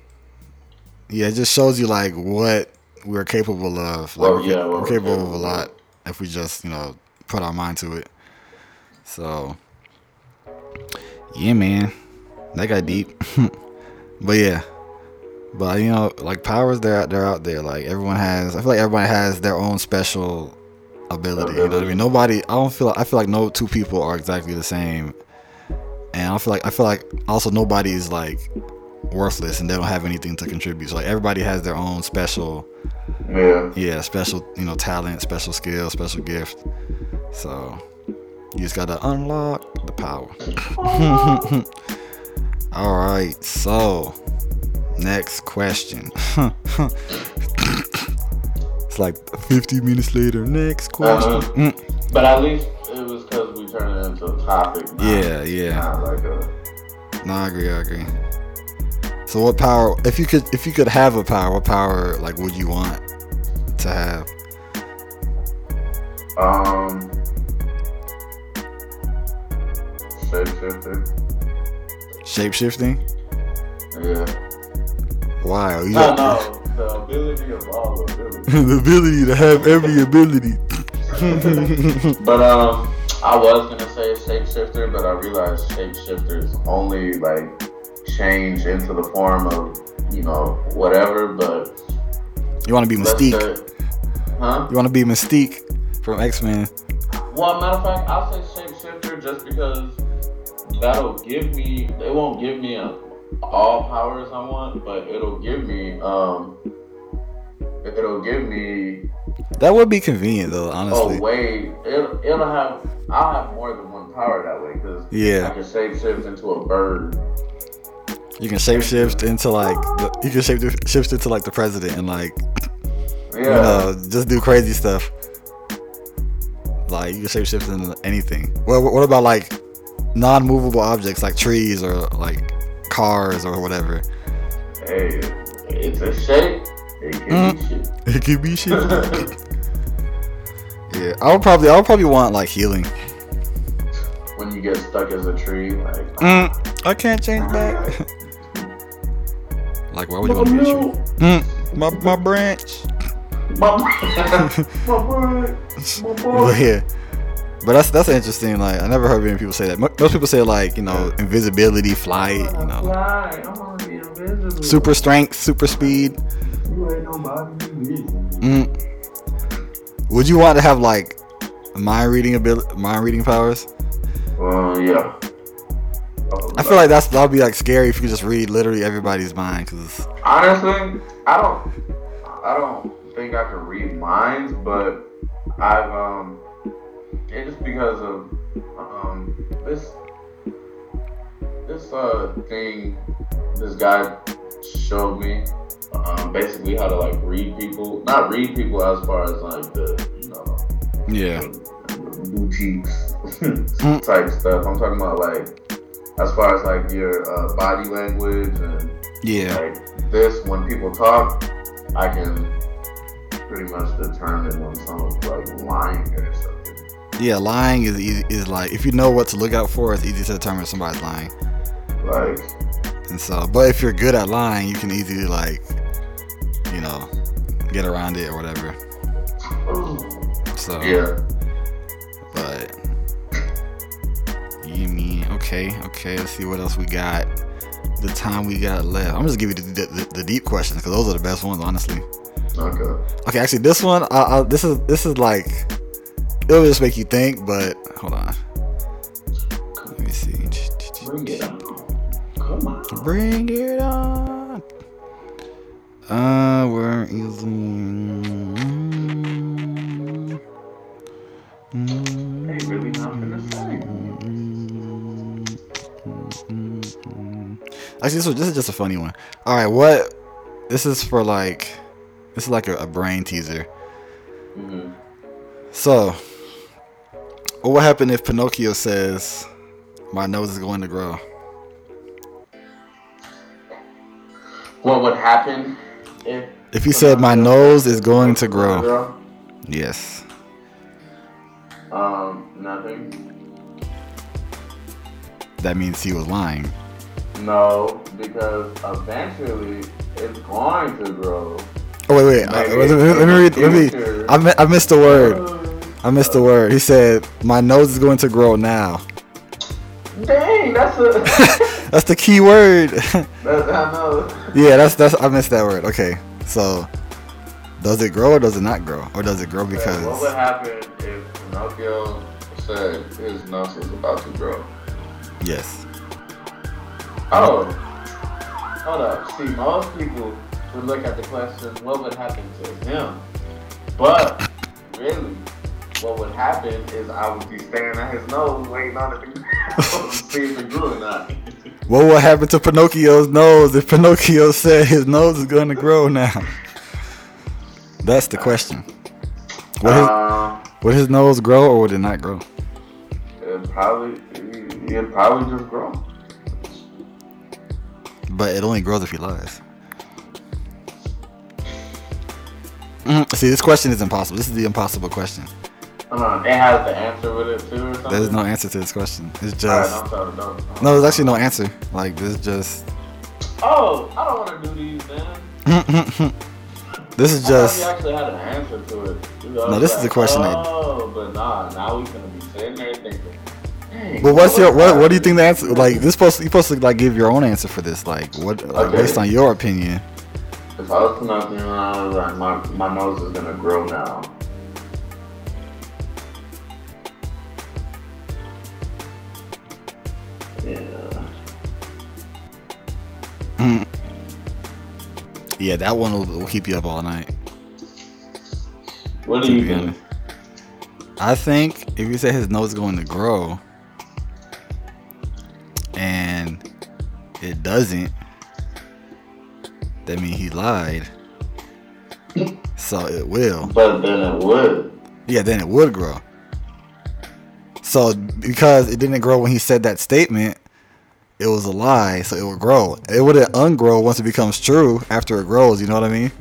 Yeah, it just shows you like what we're capable of. Like Well, we're, yeah, we're what capable of a lot if we just you know put our mind to it. So yeah, man, that got deep. [laughs] but yeah, but you know, like powers they're they're out there. Like everyone has. I feel like everybody has their own special ability. You know what I mean? Nobody. I don't feel. I feel like no two people are exactly the same. And I feel like I feel like also nobody's like worthless and they don't have anything to contribute. So like everybody has their own special, Yeah, yeah, special you know talent, special skill, special gift. So you just gotta unlock the power. [laughs] All right, so next question. [laughs] it's like 50 minutes later. Next question. Uh-huh. Mm, but at least was because we turned it into a topic. not- Yeah, yeah. Not like a No, I agree. I agree. So, what power? If you could, if you could have a power, what power like would you want to have? um. Shape shifting? Yeah. Wow. You No, no, [laughs] the ability of all abilities. the ability to have every ability. [laughs] But um, I was gonna say shapeshifter, but I realized shapeshifters only like change into the form of you know whatever. But you want to be Mystique? say, huh? You want to be Mystique from X Men? Well, matter of fact, I'll say shapeshifter just because that'll give me. It won't give me a, all powers I want, but it'll give me um. It'll give me That would be convenient though, honestly. Oh, way. It'll, it'll have. I'll have more than one power that way because yeah, I can shapeshift into a bird. you can shapeshift into like the, you can shape shift into like the president and like Yeah. you know just do crazy stuff. Like you can shapeshift into anything. Well, what about like non-movable objects like trees or like cars or whatever? Hey, it's a shape. It can be shit. It could be shit. [laughs] yeah, I would probably I would probably want like healing. when you get stuck as a tree, like. Mm, I can't change back. [laughs] like why would you want to be a tree? Mm, my my branch. My, [laughs] my bird, my But bird. yeah. But that's that's interesting. Like I never heard many people say that. Most people say like you know invisibility, flight, you know, Fly, I wanna be invisible. super strength, super speed. You ain't nobody. Mm. Would you want to have like mind reading ability, mind reading powers? Well, yeah. I feel like that's that'd be like scary if you could just read literally everybody's mind. Cause honestly, I don't, I don't think I can read minds, but I've um, it's because of um this this uh thing this guy showed me um basically how to like read people, not read people as far as like the you know yeah, boutiques [laughs] type stuff. I'm talking about like as far as like your uh, body language and yeah, like this when people talk, I can pretty much determine when someone's like lying or something. yeah. Lying is easy. Is like if you know what to look out for, it's easy to determine if somebody's lying. Like And so, but if you're good at lying, you can easily like, you know, get around it or whatever. So yeah, But you mean okay, okay. Let's see what else we got. The time we got left. I'm just give you the, the, the deep questions because those are the best ones, honestly. okay. Okay, actually, this one, I, I, this is this is like it'll just make you think. But hold on, let me see. Bring it. Bring it on. Uh, where is the? Hey, really not finna say. Mm-hmm. Actually, this, was, this is just a funny one. All right, what? This is for like, this is like a, a brain teaser. hmm So, what would happen if Pinocchio says, "My nose is going to grow"? What would happen if? If he said, "My nose is going to grow," yes. Um, nothing. That means he was lying. No, because eventually it's going to grow. Oh wait, wait. Uh, let, me, let me read. Let me. I, mi- I missed the word. I missed the word. He said, "My nose is going to grow now." Dang, that's a. [laughs] That's the key word. [laughs] that's, I know. Yeah, that's that's. I missed that word. Okay, so does it grow or does it not grow, or does it grow because What would happen if Pinocchio said his nose was about to grow? Yes. Oh, hold up. See, most people would look at the question, what would happen to him? But really, what would happen is I would be staring at his nose, waiting on it [laughs] to see if it grew or not. What will happen to Pinocchio's nose if Pinocchio said his nose is going to grow now? That's the question. Would his, Uh, would his nose grow or would it not grow? it'd probably, it'd probably just grow. But it only grows if he lies. Mhm. See, this question is impossible. This is the impossible question. Uh, it has the answer with it too, or something. There's no answer to this question. It's just don't don't- no. There's actually no answer. Like this, is just Oh, I don't want to do these, man. [laughs] this is just. we actually had an answer to it. You know, No, this is the question that- Oh, but nah, now we gonna be sitting there thinking. Dang, But what's your what? What do you think the answer? Like this supposed to, you're supposed to like give your own answer for this. Like what? Like, Okay. based on your opinion. If I was I was like, my, my nose is gonna grow now. Yeah. Yeah, that one will, will keep you up all night. What do you think? I think if you say his nose is going to grow and it doesn't, that means he lied. so it will. But then it would. Yeah, then it would grow. So because it didn't grow when he said that statement, it was a lie, so it would grow. It wouldn't ungrow once it becomes true after it grows, you know what I mean?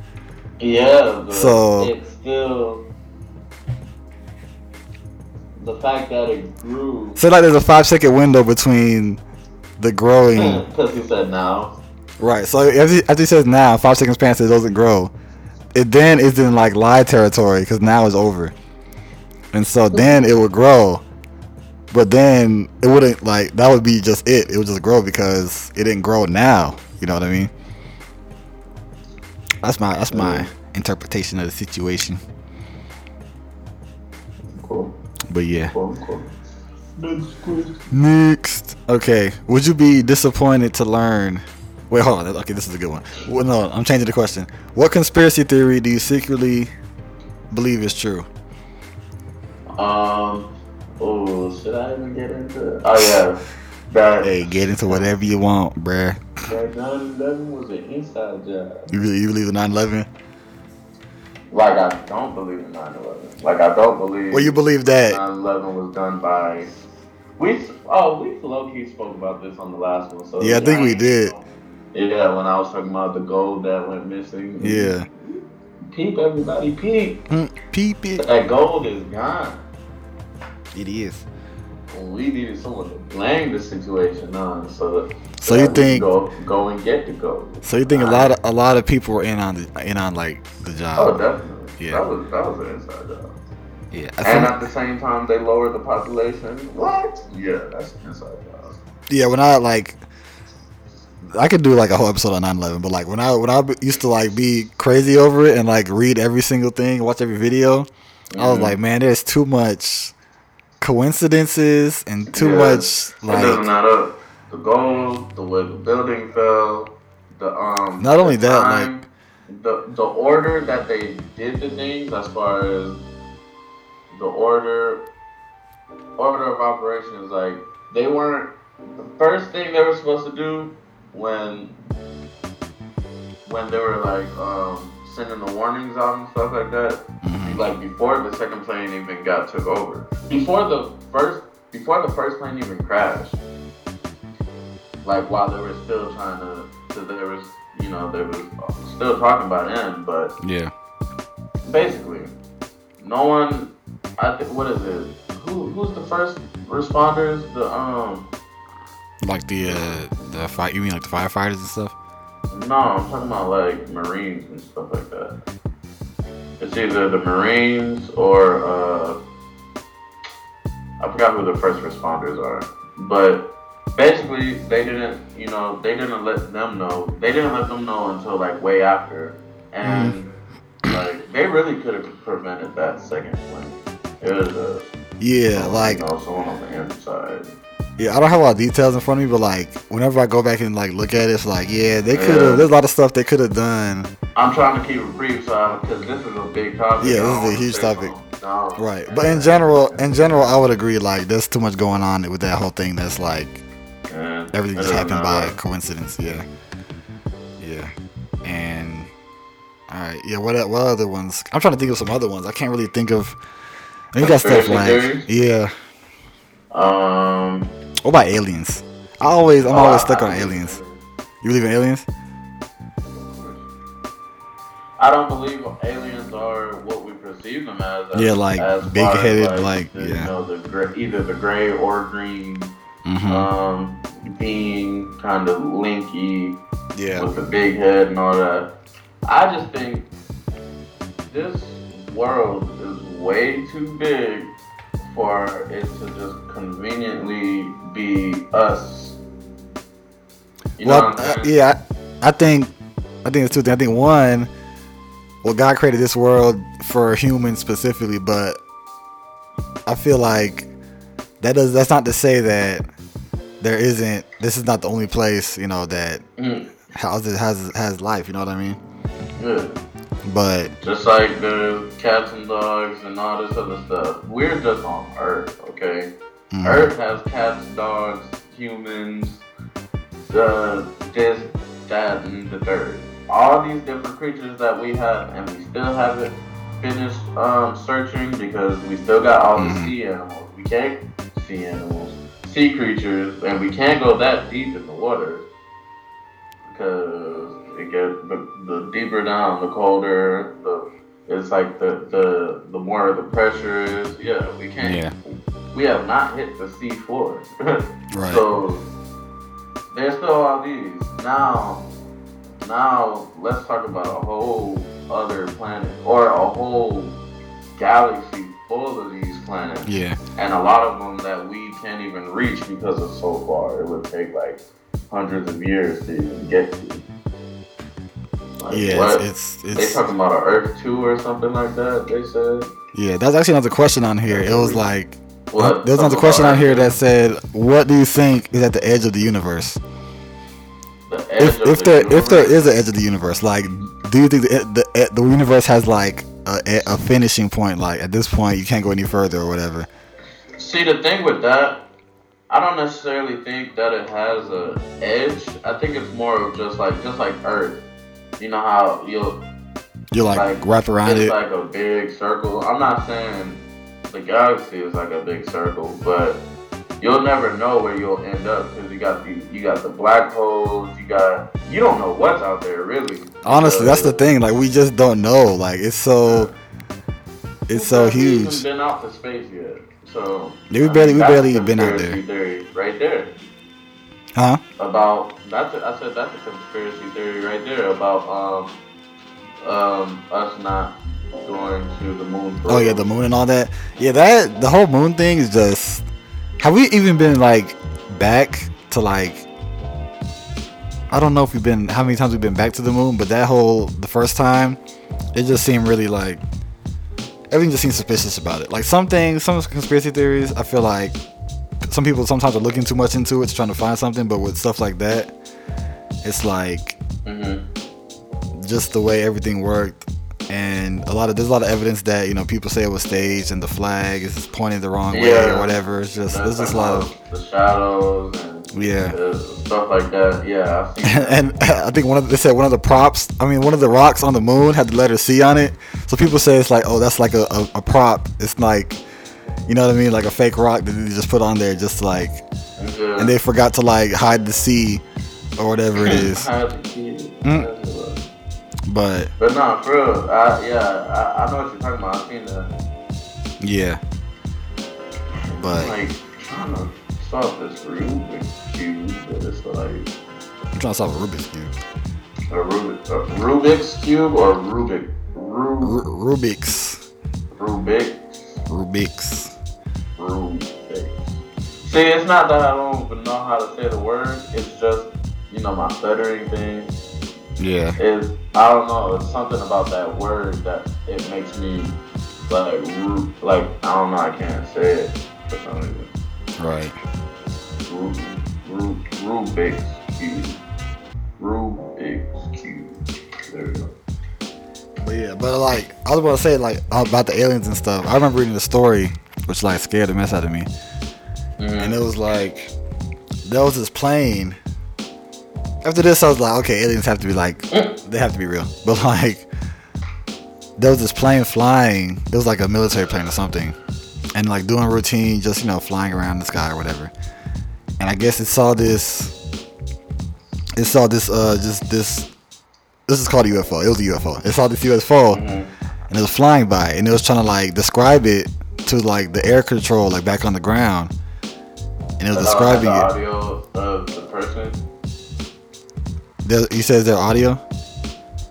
Yeah, but So- it's still the fact that it grew. So like there's a five second window between the growing [laughs] Because he said now. Right. So after he, after he says now, five seconds past it doesn't grow. It then is in like lie territory because now it's over, and so then it would grow, but then it wouldn't like that would be just it. It would just grow because it didn't grow now. You know what I mean? That's my that's my interpretation of the situation. Cool. But yeah. Cool. Cool. Next. Okay. Would you be disappointed to learn? Wait, hold on. Okay, this is a good one. Well, no, I'm changing the question. What conspiracy theory do you secretly believe is true? Um. Oh, should I even get into it? Oh yeah. That Hey, get into whatever you want, bruh. that 9/11 was an inside job. You really you believe in 9/11? Like I don't believe in 9/11. Like I don't believe. Well, you believe that? 9/11 was done by. We oh we low key spoke about this on the last one. So Yeah, I think we did. Yeah, when I was talking about the gold that went missing. Yeah. Peep, everybody, peep. Mm, Peep it. That gold is gone. It is. We needed someone to blame the situation on, so. So you that we think- go go and get the gold? So you think a lot of a lot of people were in on the in on like the job. Oh, definitely. Yeah. That was that was an inside job. Yeah. I And at the same time, they lowered the population. What? Yeah, that's an inside job. yeah. When I like. I could do like a whole episode on 9/11, but like when I when I used to like be crazy over it and like read every single thing, watch every video, I was like, man, there's too much coincidences and too Yeah. much It doesn't like. matter. The gold, the way the building fell, the um. Not only that, time, the the order that they did the things as far as the order order of operations, like they weren't the first thing they were supposed to do when when they were like um, sending the warnings out and stuff like that. Mhm. Like before the second plane even got took over. Before the first before the first plane even crashed. Like while they were still trying to, so there was you know they was still talking about him, but Yeah. basically, no one. I think what is it? Who who's the first responders? The um. Like the uh the fight you mean like the firefighters and stuff? No, I'm talking about like Marines and stuff like that. It's either the Marines or uh, I forgot who the first responders are, but basically they didn't, you know, they didn't let them know. They didn't let them know until like way after, and like they really could have prevented that second one. It was a Yeah, like you know, someone on the inside. Yeah, I don't have a lot of details in front of me, but like whenever I go back and like look at it, it's like yeah, they could have. Yeah. There's a lot of stuff they could have done. I'm trying to keep it brief, so because this is a big topic. Yeah, this is a huge topic. No. Right, but in general, in general, I would agree. Like there's too much going on with that whole thing. That's like Yeah, everything just happened by matter. coincidence. Yeah, yeah, and all right, yeah. What what other ones? I'm trying to think of some other ones. I can't really think of. I think got stuff like yeah. Um, What about aliens? I always, I'm oh, always I- stuck I on aliens. You believe in aliens? I don't believe aliens are what we perceive them as. as Yeah, like, as big-headed, like, the, yeah. You know, the gray, either the gray or green Mm-hmm. um, being kind of linky yeah. with the big head and all that. I just think this world is way too big for it to just conveniently be us. You know well, what I'm uh, yeah, I I think, I think it's two things. I think one, well, God created this world for humans specifically, but I feel like that does. That's not to say that there isn't. This is not the only place, you know, that Mm, has has has life. You know what I mean? yeah. But Just like the cats and dogs and all this other stuff. We're just on Earth, okay? mm, Earth has cats, dogs, humans, the this, that, and the third. All these different creatures that we have, and we still haven't finished um, searching because we still got all the Mhm. sea animals. We can't see animals, sea creatures, and we can't go that deep in the water because it get the, the deeper down, the colder the. It's like the, the the more the pressure is. Yeah, we can't yeah, we have not hit the sea floor. [laughs] right. So there's still all these. Now, now let's talk about a whole other planet or a whole galaxy full of these planets, yeah, and a lot of them that we can't even reach because it's so far. It would take like hundreds of years to even get to. Like, yeah. what? It's it's, they talking about an Earth two or something like that. They said. yeah. That's actually another question on here. It was like What? Uh, there's another Something question on here that said, "What do you think is at the edge of the universe? The edge If, if the there if there universe? an edge of the universe, like, do you think the the, the universe has like a, a finishing point? Like at this point, you can't go any further or whatever. See, the thing with that, I don't necessarily think that it has a edge. I think it's more of just like just like Earth. You know how you'll You're like, Like, wrap around it's it. like a big circle. I'm not saying the galaxy is like a big circle, but you'll never know where you'll end up because you got the you got the black holes. You got you don't know what's out there really. Honestly, that's the thing. Like we just don't know. Like it's so it's so huge. been out to space yet, so Yeah, we I barely- mean, we barely a been out there. Right there. Huh? About that's a, I said that's a conspiracy theory right there about um um us not going to the moon. For Oh yeah, the moon and all that. Yeah, that the whole moon thing is just. Have we even been like back to like? I don't know if we've been how many times we've been back to the moon, but that whole the first time, it just seemed really like everything just seems suspicious about it. Like some things, some conspiracy theories, I feel like some people sometimes are looking too much into it, trying to find something. But with stuff like that, it's like hmm just the way everything worked and a lot of there's a lot of evidence that you know people say it was staged and the flag is pointed the wrong way or whatever it's just there's just a lot of the shadows and Yeah. stuff like that. Yeah, [laughs] that. and I think one of the, they said one of the props. I mean, one of the rocks on the moon had the letter C on it. So people say it's like, oh, that's like a, a, a prop. It's like, you know what I mean, like a fake rock that they just put on there, just like, Yeah. and they forgot to like hide the C or whatever it is. I had to. Mm. But But nah, for real, I, yeah, I, I know what you're talking about. I've seen that. yeah, but like trying to solve this Rubik's cube, but it's like I'm trying to solve a Rubik's cube. a Rubik, a Rubik's cube or Rubik, Rub, Ru- Rubik's, Rubik's, Rubik's. Rubik's. See, it's not that I don't even know how to say the word. It's just you know my stuttering thing Yeah, is I don't know. It's something about that word that it makes me like like I don't know. I can't say it for some reason. right. Ru- Ru- Rubik's cube. Rubik's yeah, but like I was about to say like about the aliens and stuff. I remember reading the story, which like scared the mess out of me. And it was like there was this plane. After this, I was like, okay, aliens have to be like [laughs] they have to be real. But like there was this plane flying. It was like a military plane or something, and like doing routine, just you know flying around the sky or whatever. And I guess it saw this. It saw this uh just this. This is called a UFO. It was a UFO. It saw this UFO and it was flying by and it was trying to like describe it to like the air control like back on the ground and it was uh, describing the it audio of the person. there, he says their audio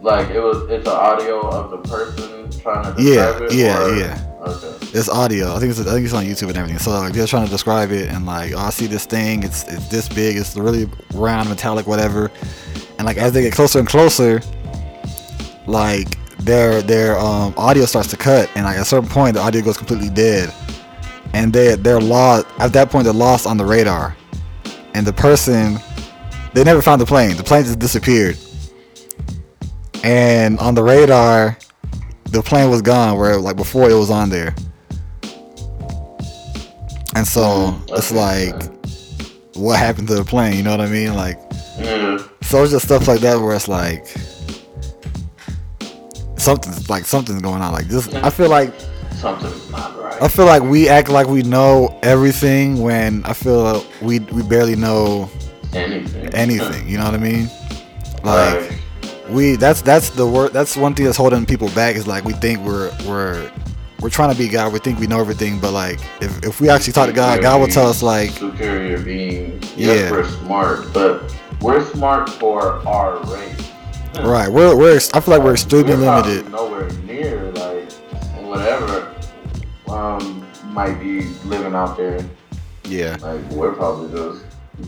Like it was, it's an audio of the person trying to Yeah, it. yeah, or- yeah. Okay. it's audio i think it's i think it's on youtube and everything so like they're trying to describe it and like oh, i see this thing it's it's this big it's really round metallic whatever and like as they get closer and closer like their their um audio starts to cut. And like at a certain point the audio goes completely dead. And they they're lost at that point they're lost on the radar. And the person they never found the plane. The plane just disappeared. And on the radar the plane was gone where like before it was on there. And so Mm, it's like what happened to the plane? You know what i mean? Like Yeah. So it's just stuff like that where it's like something's like something's going on like this i feel like Something's not right. I feel like we act like we know everything when I feel like we we barely know Anything. anything. You know what I mean? [laughs] Like Right. we that's that's the word that's one thing that's holding people back is like we think we're we're we're trying to be God. We think we know everything, but like if, if we actually talk to God, God will tell us like superior beings. Yeah. We're smart, but we're smart for our race. right. We're we're I feel like we're extremely We're limited. Nowhere near like whatever um might be living out there. Yeah. Like we're probably just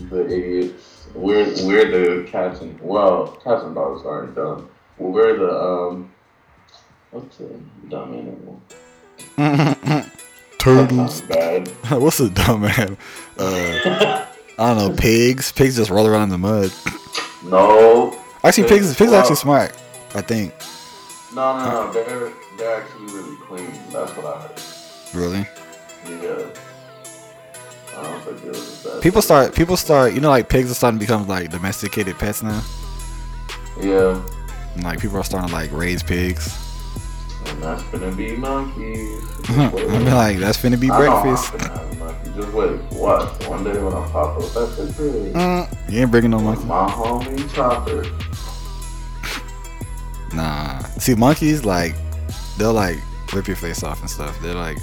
the idiots. We're we're the cats and well, cats and dogs aren't dumb. We're the um what's the dumb animal? [laughs] Turtles. That's bad. [laughs] What's a dumb man? Uh, [laughs] I don't know. Pigs. Pigs just roll around in the mud. No. Actually, pigs. Pigs are actually smart. I think. No, no, no. They're they're actually really clean. That's what I heard. Really. Yeah. I don't think it was that. People start. People start. You know, like pigs are starting to become like domesticated pets now. Yeah. And, like people are starting to like raise pigs. And that's gonna be monkeys. [laughs] I mean, like that's finna be I breakfast. gonna. Just wait. Watch. One day when I pop up at the crib. Mm, you ain't bringing no monkey. My homie Chopper. Nah. See, monkeys like they'll like rip your face off and stuff. They're like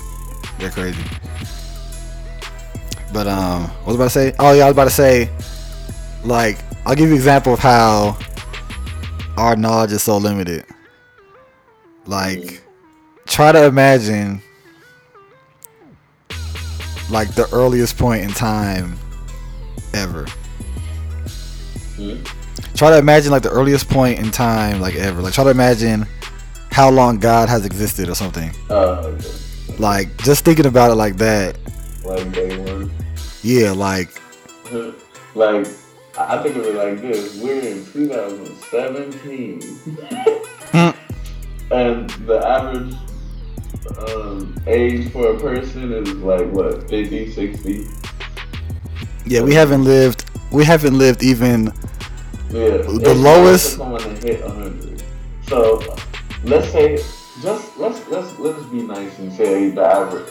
they're crazy. But um, what was I about to say? Oh yeah, I was about to say, like, I'll give you an example of how our knowledge is so limited. Like, try to imagine like the earliest point in time ever. Hmm? Try to imagine like the earliest point in time like ever. Like try to imagine how long God has existed or something. Uh, okay. Like just thinking about it like that. like day one. Yeah, like [laughs] like I think of it like this: we're in 2017, Hmm. And the average um, age for a person is like what 50, 60. yeah, we haven't lived we haven't lived even Yeah. The lowest- someone to hit 100. So let's say just let's let's let's be nice and say the average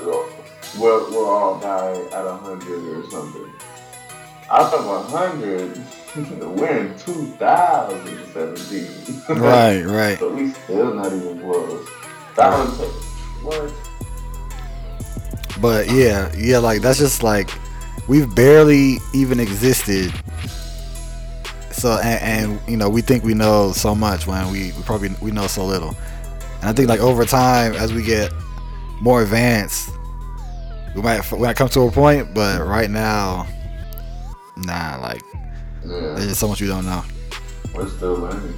we'll we'll all die at 100 or something. Out of 100, [laughs] we're in 2017. [laughs] right, right. but we still not even close. That would take what? But yeah, yeah, like that's just like we've barely even existed. So and, and you know we think we know so much when we, we probably we know so little. And I think like over time as we get more advanced, we might we might come to a point. But right now, nah, like there's Yeah, just so much we don't know. we're still learning.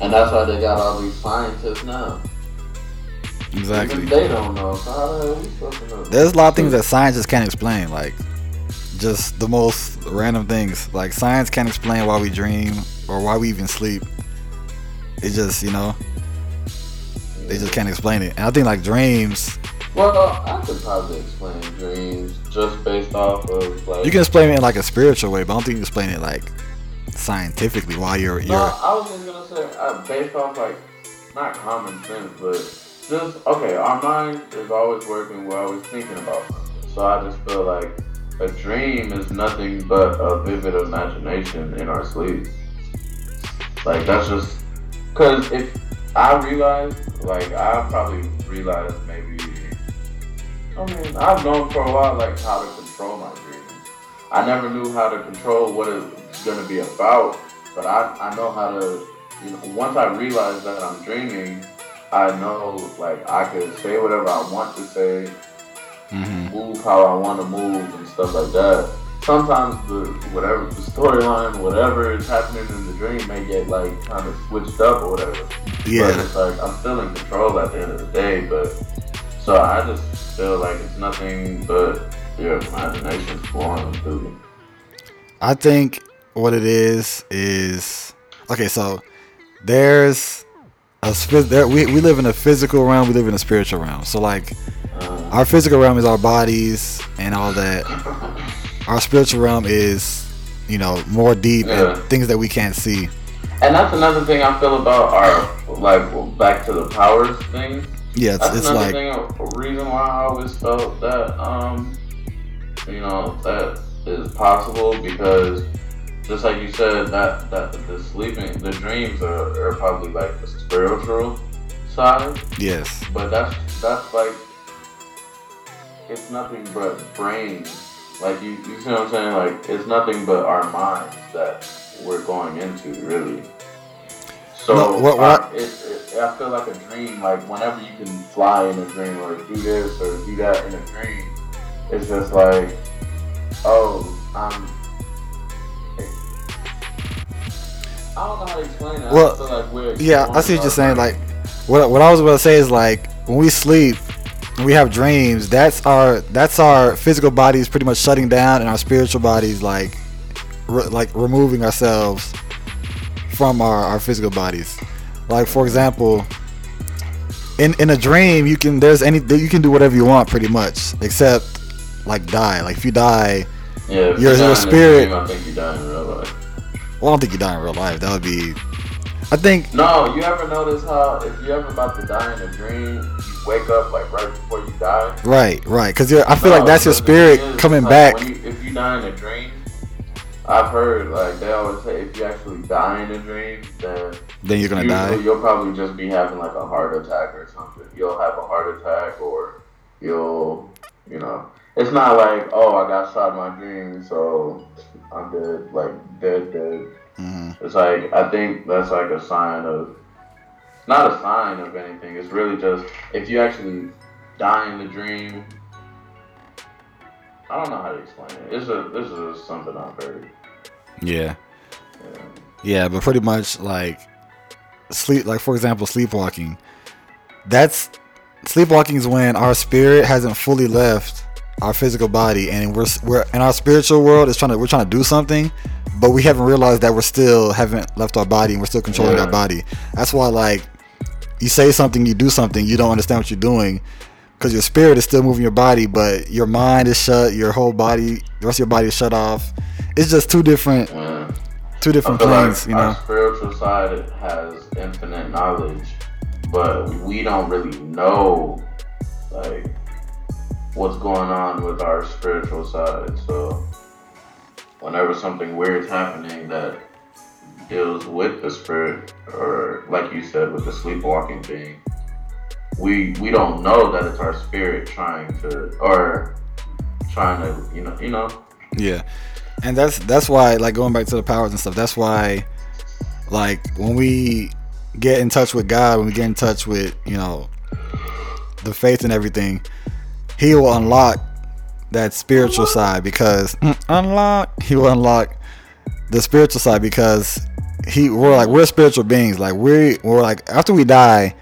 And that's why they got all these scientists now. Exactly. Even they don't know. So how the hell we supposed to know? There's a lot of things that science just can't explain, like just the most random things. Like science can't explain why we dream or why we even sleep. It just, you know, they just can't explain it. And I think like dreams, Well, I could probably explain dreams just based off of like. you can explain it in like a spiritual way, but I don't think you can explain it like scientifically why you're you're No, I was just gonna say uh, based off like not common sense, but just okay. Our mind is always working. We're always thinking about something. So I just feel like a dream is nothing but a vivid imagination in our sleep. Like that's just because if I realize, like I probably realized maybe. I mean, I've known for a while like how to control my dreams. I never knew how to control what it's gonna be about, but I, I know how to. You know, once I realize that I'm dreaming, I know like I could say whatever I want to say, Mhm. move how I want to move, and stuff like that. Sometimes the whatever the storyline, whatever is happening in the dream, may get like kind of switched up or whatever. Yeah. But it's like I'm still in control at the end of the day. But so I just feel like it's nothing but your imagination flowing through. I think what it is is okay. So there's a there, we we live in a physical realm. We live in a spiritual realm. So like Uh, our physical realm is our bodies and all that. [laughs] Our spiritual realm is you know more deep Yeah. and things that we can't see. and that's another thing I feel about our like back to the powers thing. Yeah, it's, That's it's another like thing, a reason why I always felt that, um, you know, that is possible because just like you said, that, that the sleeping, the dreams are, are probably like the spiritual side, yes, but that's, that's like, it's nothing but brain. Like, you, you see what I'm saying? Like, it's nothing but our minds that we're going into, really. So No, what- what I, it, it, I feel like a dream. Like whenever you can fly in a dream, or do this or do that in a dream, it's just like, oh, I'm. I don't know how to explain it. Well, I like yeah. I see what you're saying. Like what what I was about to say is like when we sleep. and We have dreams. That's our that's our physical bodies pretty much shutting down, and our spiritual bodies like re- like removing ourselves from our, our physical bodies. Like for example, in in a dream, you can there's any you can do whatever you want pretty much, except like die. Like if you die, yeah, if your- you your in a spirit- Dream, I think you die in real life. well, I don't think you die in real life. That would be, I think No, you ever notice how if you're ever about to die in a dream, you wake up like right before you die? right, right, because I feel like that's your spirit is, coming like, back. you- if you die in a dream, I've heard like they always say if you actually die in a dream, then Then you're gonna die. you'll probably just be having like a heart attack or something. You'll have a heart attack or you'll, you know, it's not like oh I got shot in my dream, so I'm dead, like dead, dead. hmm It's like I think that's like a sign of not a sign of anything. It's really just if you actually die in the dream. I don't know how to explain it. It's a this is something I've heard. Yeah, Yeah. but pretty much like sleep. Like for example, sleepwalking. That's sleepwalking is when our spirit hasn't fully left our physical body, and we're we're in our spiritual world is trying to we're trying to do something, but we haven't realized that we're still haven't left our body and we're still controlling Yeah. our body. That's why like you say something, you do something, you don't understand what you're doing, because your spirit is still moving your body, but your mind is shut. Your whole body, the rest of your body is shut off. It's just two different, Yeah. two different planes. like you know. Our spiritual side has infinite knowledge, but we don't really know like what's going on with our spiritual side. So whenever something weird's happening that deals with the spirit, or like you said, with the sleepwalking thing, we we don't know that it's our spirit trying to or trying to you know you know Yeah, and that's that's why like going back to the powers and stuff. That's why like when we get in touch with God, when we get in touch with you know the faith and everything, He will unlock that spiritual side because mm, unlock He will unlock the spiritual side because He we're like we're spiritual beings. Like we we're like after we die,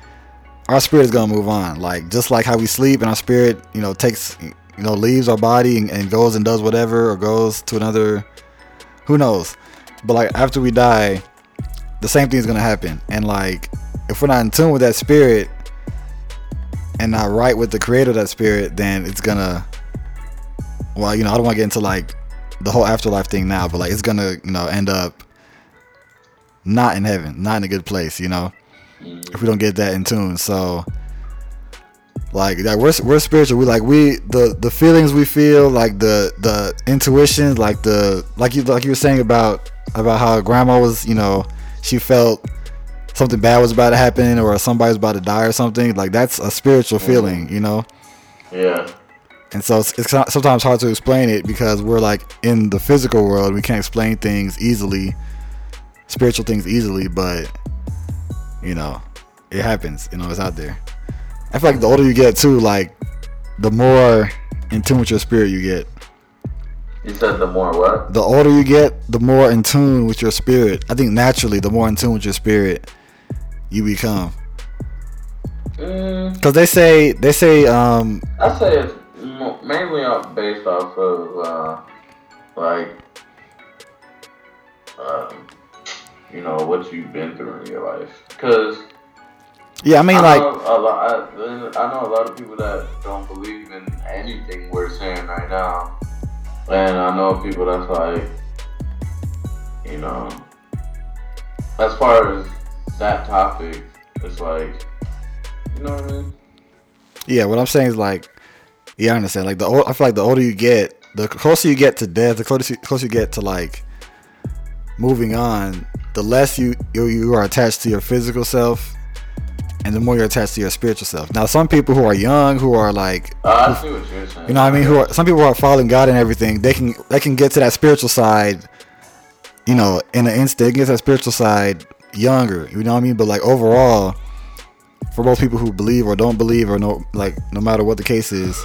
our spirit is gonna move on. Like just like how we sleep and our spirit, you know, takes you know leaves our body and, and goes and does whatever or goes to another who knows? But like after we die the same thing is gonna happen. And like if we're not in tune with that spirit and not right with the creator of that spirit then it's gonna well you know i don't want to get into like the whole afterlife thing now but like it's gonna you know end up not in heaven not in a good place you know if we don't get that in tune. So like like we're, we're spiritual. We like we the the feelings we feel like the the intuition like the like you like you were saying about about how grandma was you know she felt something bad was about to happen or somebody was about to die or something like that's a spiritual feeling you know? Yeah. And so it's, it's sometimes hard to explain it because we're like in the physical world. We can't explain things easily spiritual things easily but you know it happens you know it's out there. I feel like the older you get too like the more in tune with your spirit you get. You said the more what? The older you get the more in tune with your spirit. I think naturally the more in tune with your spirit you become. Mm, because they say they say um I say it's mainly based off of uh, like um, you know what you've been through in your life. Because yeah i mean I like know a lot. I, I know a lot of people that don't believe in anything we're saying right now, and I know people that's like, you know, as far as that topic, it's like, you know what I mean? Yeah, what I'm saying is like, yeah, I understand. Like the ol- I feel like the older you get, the closer you get to death, the closer closer you get to like moving on, the less you, you you are attached to your physical self, and the more you're attached to your spiritual self. Now, some people who are young, who are like, Uh, I see what you're saying. you know, what I mean, who are some people who are following God and everything, they can they can get to that spiritual side, you know, in an instant. They get to that spiritual side younger. You know what I mean? But like overall, for most people who believe or don't believe or no like no matter what the case is,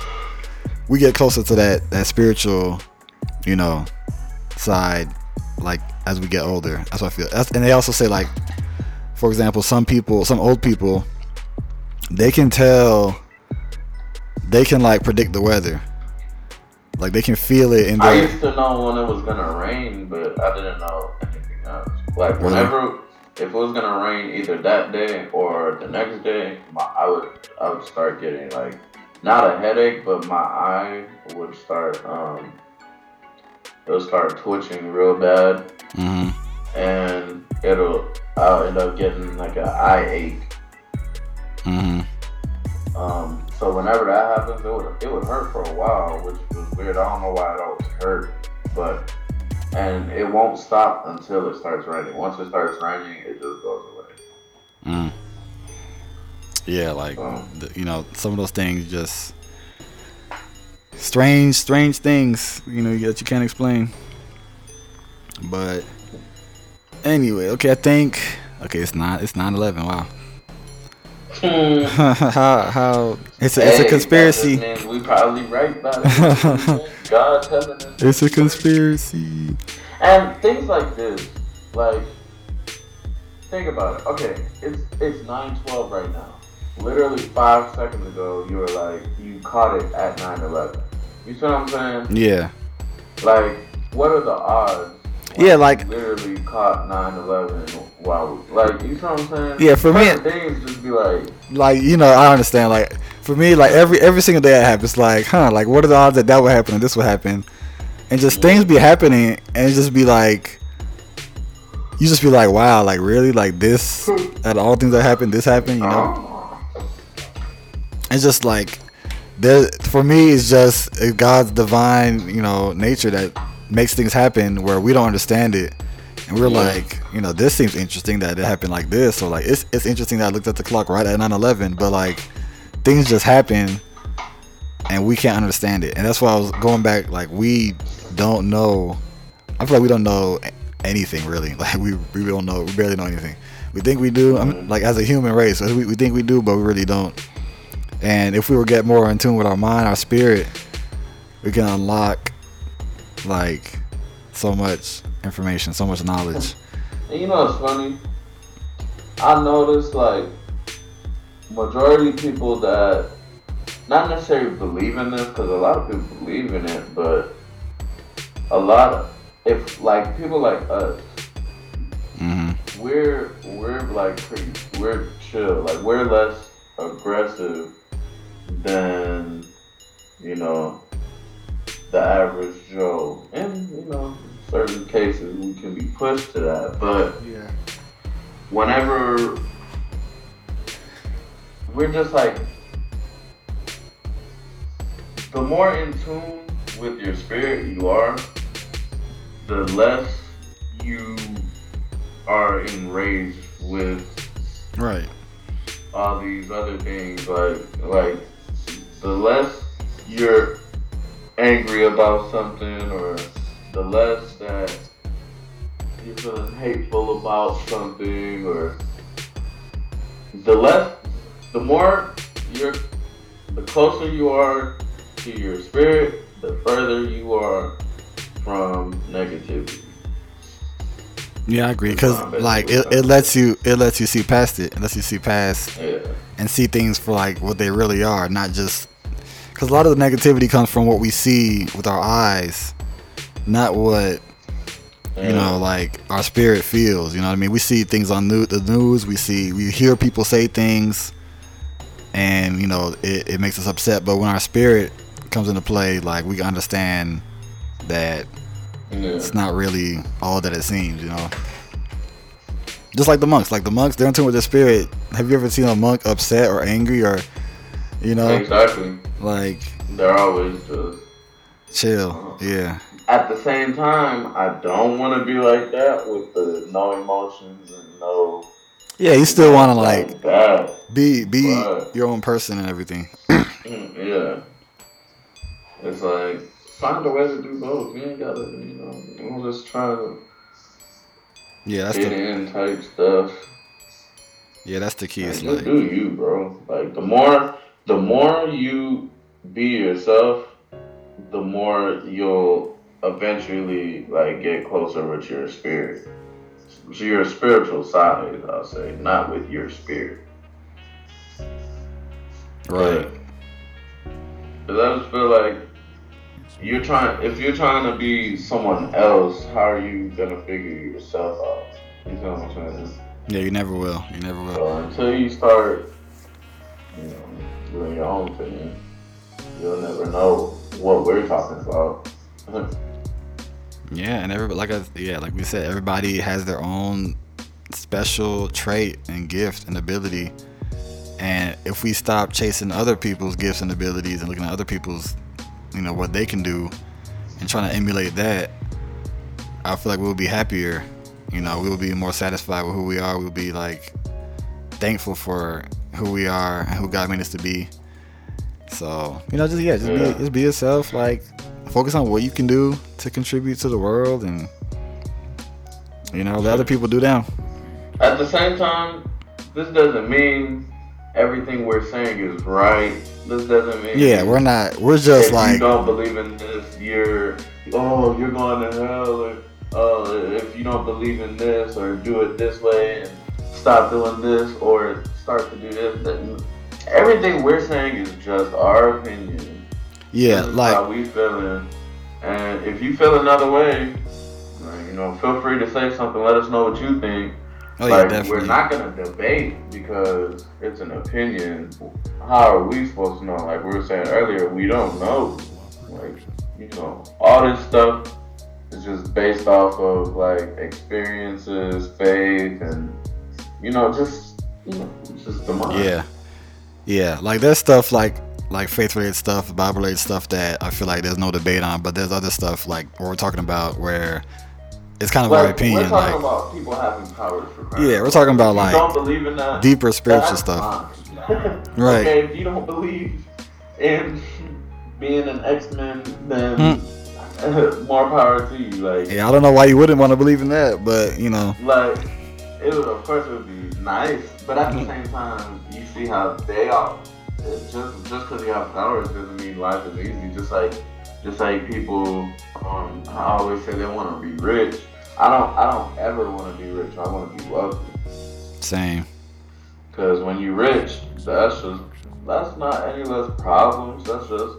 we get closer to that that spiritual, you know, side like as we get older. That's what I feel. That's, and they also say like, for example, some people, some old people, they can tell, they can like predict the weather. Like they can feel it in I used to know when it was gonna rain, but I didn't know anything else. Like Really? whenever, if it was gonna rain either that day or the next day, my, I would I would start getting like not a headache, but my eye would start um it would start twitching real bad, hmm and it'll I'll end up getting like an eye ache. hmm Um, so whenever that happens, it would it would hurt for a while, which was weird. I don't know why it always hurt, but and it won't stop until it starts raining. Once it starts raining, it just goes away. Mm. Yeah, like Oh. the, you know, some of those things just strange, strange things, you know, that you can't explain. But anyway, okay, I think okay, it's not it's 9/11. Wow. Hmm. [laughs] how how it's a, it's a conspiracy. means we probably right about [laughs] it. God telling us. It's a conspiracy. And things like this, like, think about it. Okay, it's it's nine twelve right now. Literally five seconds ago, you were like, you caught it at 9-11. You see what I'm saying? Yeah. Like, what are the odds? When Yeah, like- literally caught 9-11 while, like, you see what I'm saying? Yeah, for me- things just be like, Like, you know, I understand like for me, like every every single day I have, it's like, huh, like what are the odds that that would happen and this would happen, and just things be happening and just be like, you just be like, wow, like really, like this, [laughs] out of all things that happened, this happened, you know? It's just like, there for me, it's just God's divine, you know, nature that makes things happen where we don't understand it. And we're Yeah. like, you know, this seems interesting that it happened like this, or like it's it's interesting that I looked at the clock right at 9/11, but like things just happen and we can't understand it. And that's why I was going back like we don't know I feel like we don't know anything really. [laughs] Like we we don't know we barely know anything. We think we do. I mean, like as a human race, we, we think we do, but we really don't. And if we were get more in tune with our mind, our spirit, we can unlock like so much information, so much knowledge. And you know what's funny? I noticed like majority of people that not necessarily believe in this because a lot of people believe in it, but a lot of if like people like us, hmm we're we're like pretty we're chill, like we're less aggressive than you know the average Joe, and you know certain cases we can be pushed to that, but Yeah. whenever we're just like the more in tune with your spirit you are, the less you are enraged with Right. all these other things like like the less you're angry about something or the less that you're feeling hateful about something or the less the more you're the closer you are to your spirit the further you are from negativity Yeah, I agree. Cause like it, it lets you it lets you see past it. It lets you see past yeah and see things for like what they really are, not just because a lot of the negativity comes from what we see with our eyes, not what you know like our spirit feels. You know what I mean? We see things on new, the news. We see we hear people say things, and you know it, it makes us upset. But when our spirit comes into play, like we understand that yeah it's not really all that it seems, you know. Just like the monks, like the monks, they're in tune with their spirit. Have you ever seen a monk upset or angry or, you know, exactly like they're always just chill? Uh-huh. Yeah, at the same time, I don't want to be like that with the no emotions and no. yeah. You still want to like that. be be Right. your own person and everything. [clears throat] Yeah. It's like find a way to do both. You ain't gotta, you know, don't just try to Yeah, that's fit the in type stuff. yeah that's the key. Like, like do you, bro. Like the more, the more you be yourself, the more you'll eventually like get closer with your spirit. So your spiritual side, I'll say, not with your spirit. right. Because I just feel like you're trying. If you're trying to be someone else, how are you gonna figure yourself out? You know what I'm saying? Yeah, you never will. You never will. So until you start, you know, doing your own thing, you'll never know what we're talking about. Yeah, and everybody, like I, yeah, like we said, everybody has their own special trait and gift and ability. And if we stop chasing other people's gifts and abilities and looking at other people's, you know, what they can do, and trying to emulate that, I feel like we'll be happier. You know, we'll be more satisfied with who we are. We'll be like thankful for who we are and who God made us to be. So you know, just yeah, just Yeah. be just be yourself. Like focus on what you can do to contribute to the world, and you know, let other people do them. At the same time, this doesn't mean everything we're saying is right. This doesn't mean Yeah, we're not. We're just if like you don't believe in this, you're oh you're going to hell, or uh, if you don't believe in this, or do it this way and stop doing this, or start to do this. Everything we're saying is just our opinion. yeah, like how we feeling, and if you feel another way, you know, feel free to say something. Let us know what you think. Oh yeah, like definitely. we're not gonna debate because it's an opinion. How are we supposed to know? Like we were saying earlier, we don't know. Like you know, all this stuff is just based off of like experiences, faith, and you know, just you know, just the mind. Yeah, yeah. Like there's stuff like like faith related stuff, Bible related stuff that I feel like there's no debate on. But there's other stuff like what we're talking about where it's kind of our Like, opinion. We're talking Like about people having powers for Christ. yeah, we're talking about like don't believe in that. deeper spiritual stuff. [laughs] Right. Okay, if you don't believe in being an X Men, then [laughs] more power to you. Like, Hmm. Yeah, I don't know why you wouldn't want to believe in that, but you know, like it would, of course, it would be nice, but at the same time, you see how they are. Just just because you have powers doesn't mean life is easy. Just like just like people, um, I always say they want to be rich. I don't. I don't ever want to be rich. I want to be wealthy. same. Because when you're rich, that's just that's not any less problems. That's just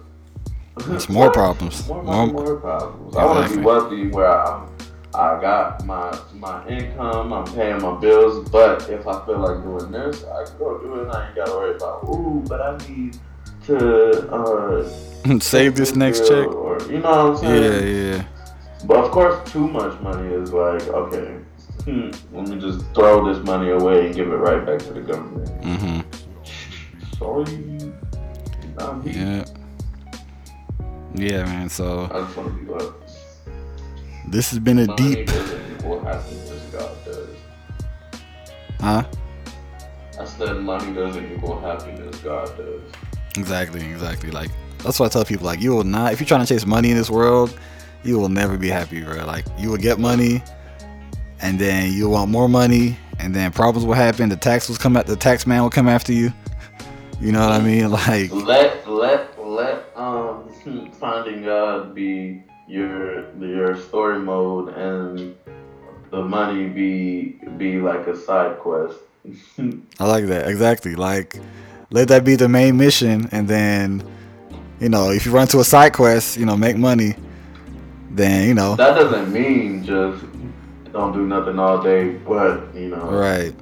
It's more [laughs] problems. More, More- more, more problems. I want to be wealthy where I'm. I got my my income. I'm paying my bills. But if I feel like doing this, I can go do it. And I ain't gotta worry about. Ooh, but I need to uh, [laughs] Save this next check. Or you know what I'm saying? Yeah, yeah. But of course, too much money is like okay. Hmm, let me just throw this money away and give it right back to the government. Mm-hmm. Sorry. Yeah. Yeah, man. So this has been a Money deep, doesn't equal happiness, God does. huh? I said money doesn't equal happiness, God does. Exactly, exactly. Like that's what I tell people. Like you will not, if you're trying to chase money in this world, you will never be happy, bro. Like you will get money, and then you'll want more money, and then problems will happen. The tax will come at the tax man will come after you. You know what I mean? [laughs] Like Let let let um [laughs] finding God be your your story mode and the money be be like a side quest. [laughs] I like that exactly. Like let that be the main mission, and then you know if you run to a side quest, you know make money, then you know that doesn't mean just don't do nothing all day, but you know, right.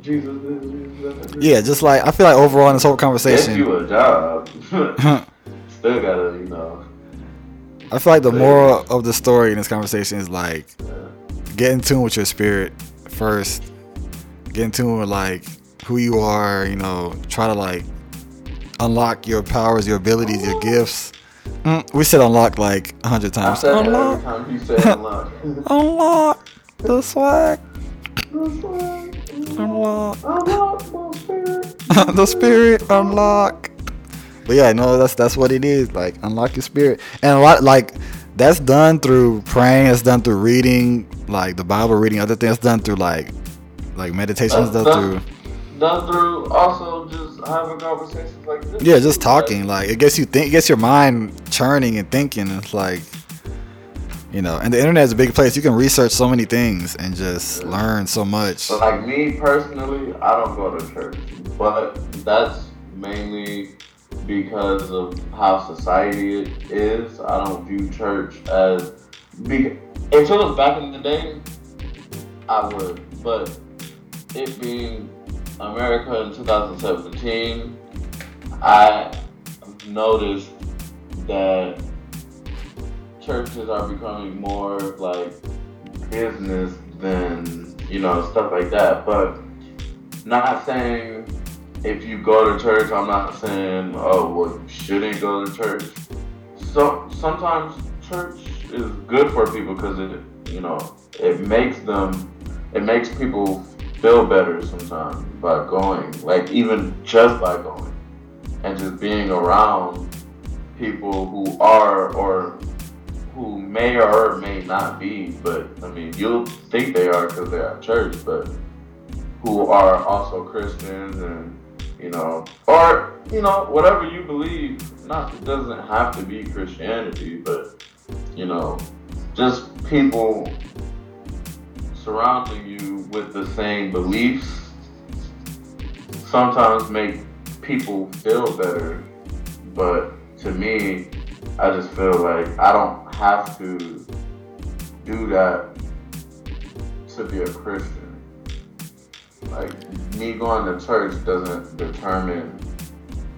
Jesus is Yeah, just like I feel like overall in this whole Get conversation. you a job. [laughs] [laughs] Still gotta, you know. I feel like the moral of the story in this conversation is like get in tune with your spirit first. Get in tune with like who you are, you know, try to like unlock your powers, your abilities, your gifts. Mm, we said unlock like a hundred times. said that every Unlock, time you unlock. [laughs] unlock the swag, unlock Unlock my spirit. [laughs] the spirit, unlock. But yeah, no, that's that's what it is. Like unlock your spirit, and a lot like that's done through praying. It's done through reading, like the Bible, reading other things. Done through like like meditations. That's Done done- through Done through also just having conversations like this. yeah, just talking. Like it gets you think, it gets your mind churning and thinking. It's like you know, and the internet is a big place. You can research so many things and just learn so much. But like me personally, I don't go to church, but that's mainly because of how society is. I don't view church as be- if it was back in the day, I would. But it being America in 2017, I noticed that churches are becoming more like business than you know stuff like that. But not saying if you go to church, I'm not saying oh well you shouldn't go to church. So sometimes church is good for people because it you know it makes them it makes people feel better sometimes by going like even just by going and just being around people who are or who may or may not be, but I mean, you'll think they are because they're at church, but who are also Christians and, you know, or, you know, whatever you believe, not, it doesn't have to be Christianity, but, you know, just people surrounding you with the same beliefs sometimes make people feel better, but to me, I just feel like I don't have to do that to be a Christian. Like me going to church doesn't determine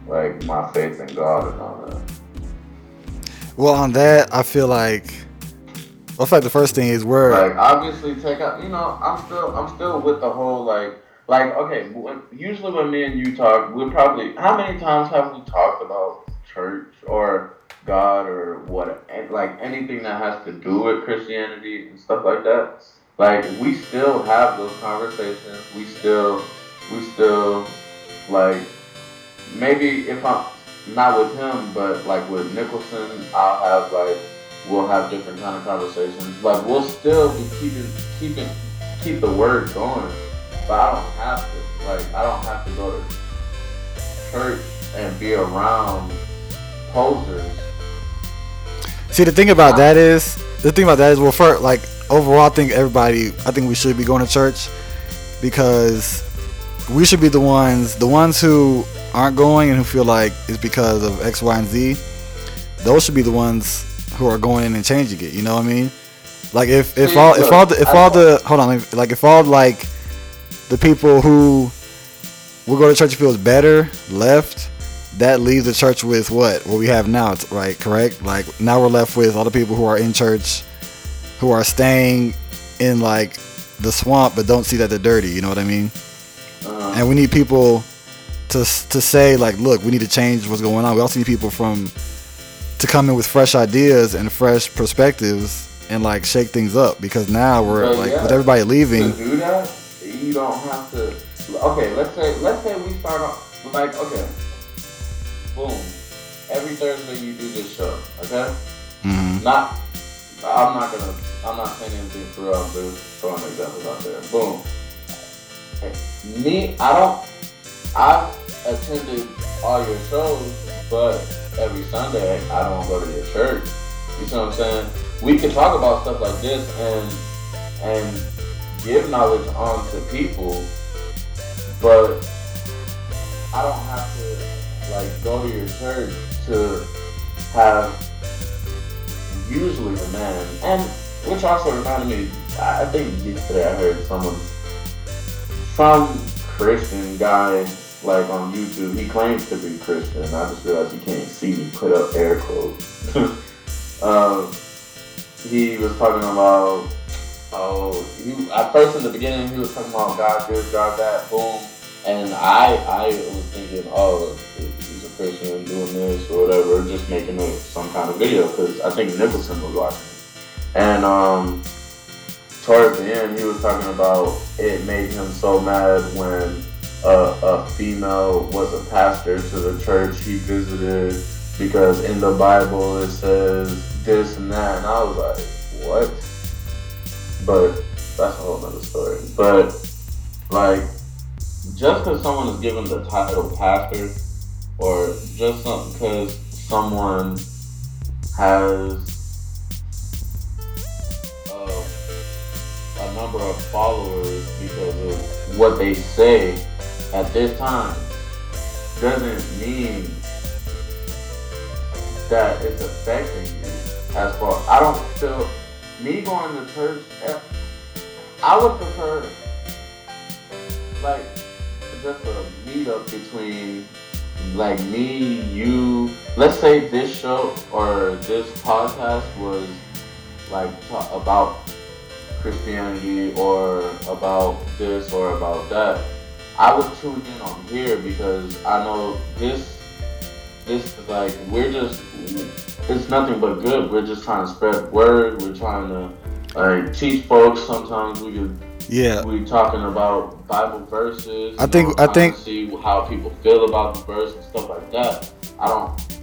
like my faith in God and all that. Well, on that, I feel like. I feel like the first thing is where. Like obviously, take out. You know, I'm still, I'm still with the whole like, like okay. Usually when me and you talk, we probably. How many times have we talked about church or God or what, like anything that has to do with Christianity and stuff like that? Like we still have those conversations. We still, we still, like maybe if I'm not with him, but like with Nicholson, I'll have like we'll have different kind of conversations. Like we'll still be keeping keeping keep the word going, but I don't have to. Like I don't have to go to church and be around posters. See, the thing about that is the thing about that is well, for like overall, I think everybody, I think we should be going to church because we should be the ones, the ones who aren't going and who feel like it's because of X, Y, and Z. Those should be the ones who are going in and changing it. You know what I mean? Like if if all if all the if all the hold on like if all like the people who will go to church feels better left that leaves the church with what what we have now right correct like now we're left with all the people who are in church who are staying in like the swamp but don't see that they're dirty you know what i mean uh-huh. and we need people to to say like look we need to change what's going on we also need people from to come in with fresh ideas and fresh perspectives and like shake things up because now we're but like yeah, with everybody leaving to do that you don't have to okay let's say let's say we start off like okay boom. Every Thursday you do this show, okay? Mm-hmm. Not, I'm not gonna, I'm not saying anything for real. I'm just throwing examples out there. Boom. Me, I don't, I've attended all your shows, but every Sunday I don't go to your church. You see what I'm saying? We can talk about stuff like this and and give knowledge on to people, but I don't have to like go to your church to have usually man, and which also reminded me. I think yesterday I heard someone, some Christian guy, like on YouTube. He claims to be Christian. I just realized you can't see me put up air quotes. [laughs] uh, he was talking about oh, he, at first in the beginning he was talking about God this, God that, boom, and I I was thinking, oh, Christian doing this or whatever, just making some kind of video because I think Nicholson was watching. And um, towards the end, he was talking about it made him so mad when a, a female was a pastor to the church he visited because in the Bible it says this and that, and I was like, what? But that's a whole other story. But like, just because someone is given the title pastor or just because someone has uh, a number of followers because of what they say at this time. Doesn't mean that it's affecting you. As far I don't feel me going to church eh, I would prefer like just a meetup between like me, you, let's say this show or this podcast was like about Christianity or about this or about that, I would tune in on here because I know this, this is like, we're just, it's nothing but good. We're just trying to spread word. We're trying to like teach folks. Sometimes we could yeah. We talking about Bible verses. I think I think see how people feel about the verse and stuff like that. I don't.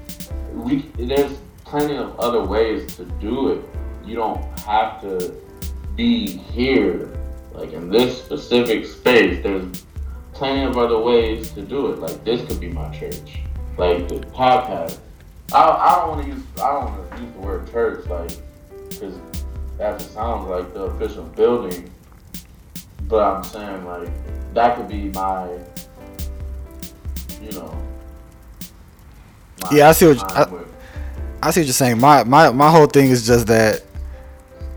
We there's plenty of other ways to do it. You don't have to be here, like in this specific space. There's plenty of other ways to do it. Like this could be my church. Like the podcast. I, I don't want to use I don't want to use the word church like because that sounds like the official building but I'm saying like that could be my, you know. yeah, I see what I, I, see what you're saying. My my my whole thing is just that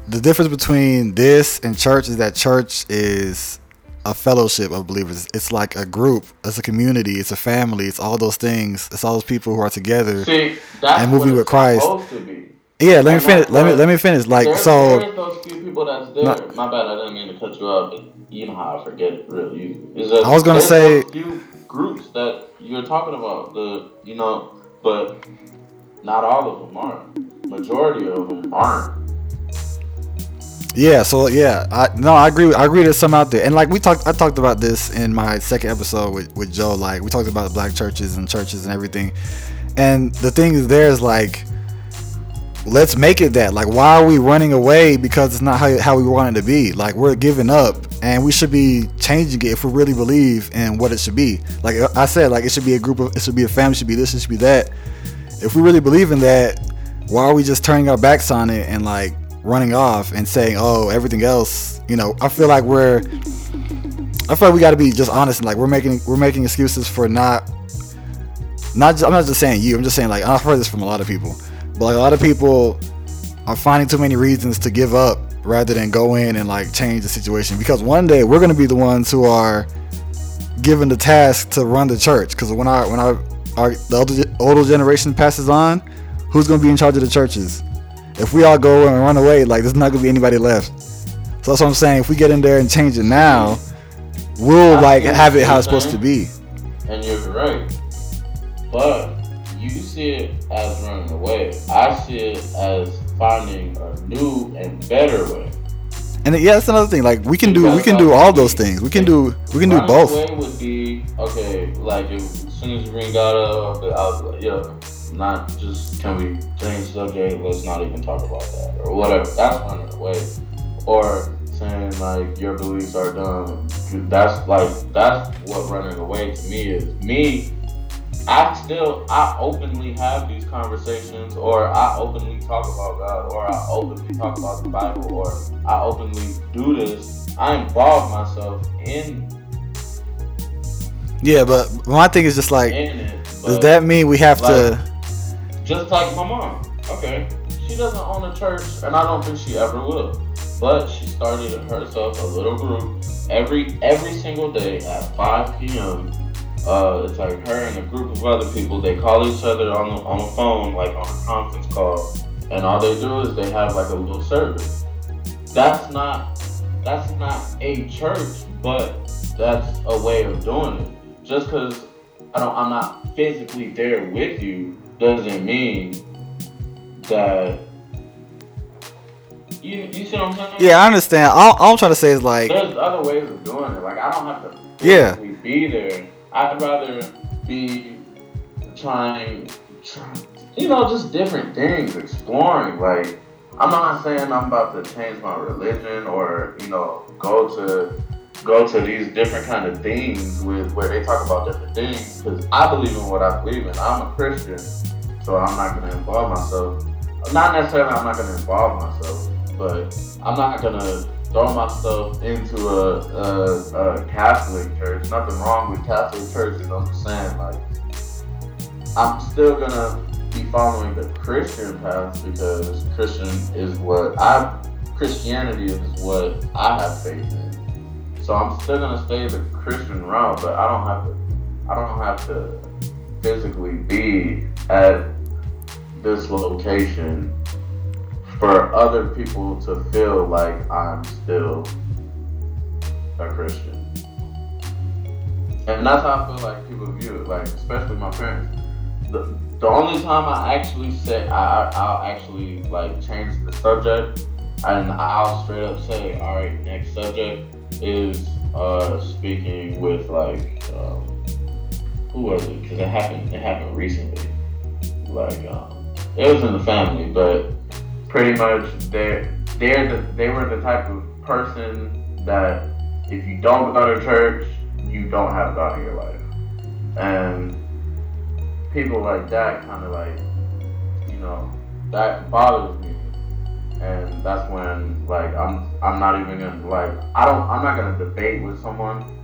the difference between this and church is that church is a fellowship of believers. It's like a group. It's a community. It's a family. It's all those things. It's all those people who are together See, and moving what with Christ. Supposed to be. Yeah, let me finish. Let me let me finish. Like there, so. there's those few people that's there. No. My bad, I didn't mean to cut you off, you know how I forget it real easy. Is that I was gonna say- few groups that you're talking about. The you know, but not all of them are. Majority of them aren't. Yeah, so yeah, I no, I agree. I agree. There's some out there, and like we talked, I talked about this in my second episode with with Joe. Like we talked about black churches and churches and everything, and the thing is, there is like, let's make it that. Like, why are we running away because it's not how how we want it to be? Like we're giving up, and we should be changing it if we really believe in what it should be. Like I said, like it should be a group of, it should be a family, should be this, it should be that. If we really believe in that, why are we just turning our backs on it and like running off and saying, "Oh, everything else"? You know, I feel like we're, I feel like we got to be just honest and like we're making we're making excuses for not, not. Just, I'm not just saying you. I'm just saying like I've heard this from a lot of people, but like a lot of people are finding too many reasons to give up rather than go in and like change the situation. Because one day we're gonna be the ones who are given the task to run the church. Because when our when our, our the older, older generation passes on who's going to be in charge of the churches? If we all go and run away like there's not going to be anybody left. So that's what i'm saying. If we get in there and change it now we'll I like have it how it's supposed to be. And you're right. But you see it as running away. I see it as finding a new and better way. and yeah that's another thing like we can do we can do all those things we can do we can do both away would be okay. Like if, as soon as you bring God up, I was like, yeah, not just can we change the subject? Let's not even talk about that or whatever. That's running away. Or saying like your beliefs are dumb. That's like that's what running away to me is. Me, I still I openly have these conversations, or I openly talk about God, or I openly talk about the Bible, or I openly do this. I involve myself in yeah but my thing is just like it. does that mean we have to just like my mom? Okay, she doesn't own a church, and I don't think she ever will. But she started herself a little group every every single day at 5 p.m. Uh, it's like her and a group of other people. They call each other on the on the phone, like on a conference call, and all they do is they have like a little service. That's not that's not a church, but that's a way of doing it. Just because I don't, I'm not physically there with you doesn't mean that you you see what I'm saying? yeah i understand all, all i'm trying to say is like There's other ways of doing it. Like I don't have to Yeah. be there. I'd rather be trying, try, you know, just different things, exploring. Like I'm not saying I'm about to change my religion or you know go to go to these different kind of things with where they talk about different things because I believe in what I believe in. I'm a Christian, so I'm not going to involve myself. Not necessarily I'm not going to involve myself, but I'm not going to throw myself into a, a, a Catholic church. Nothing wrong with Catholic churches. I'm just saying, like, I'm still gonna be following the Christian path because Christian is what I Christianity is what I have faith in. So I'm still gonna stay the Christian route, but I don't have to. I don't have to physically be at this location for other people to feel like I'm still a Christian. And that's how I feel like people view it, like especially my parents. The, the only time I actually say I I'll actually like change the subject and I'll straight up say, all right, next subject is uh speaking with like um, who was it? Because it happened it happened recently. Like um, it was in the family, but pretty much they're they're the they were the type of person that if you don't go to church, you don't have God in your life. And people like that kind of like, you know, that bothers me. And that's when like I'm I'm not even gonna like I don't I'm not gonna debate with someone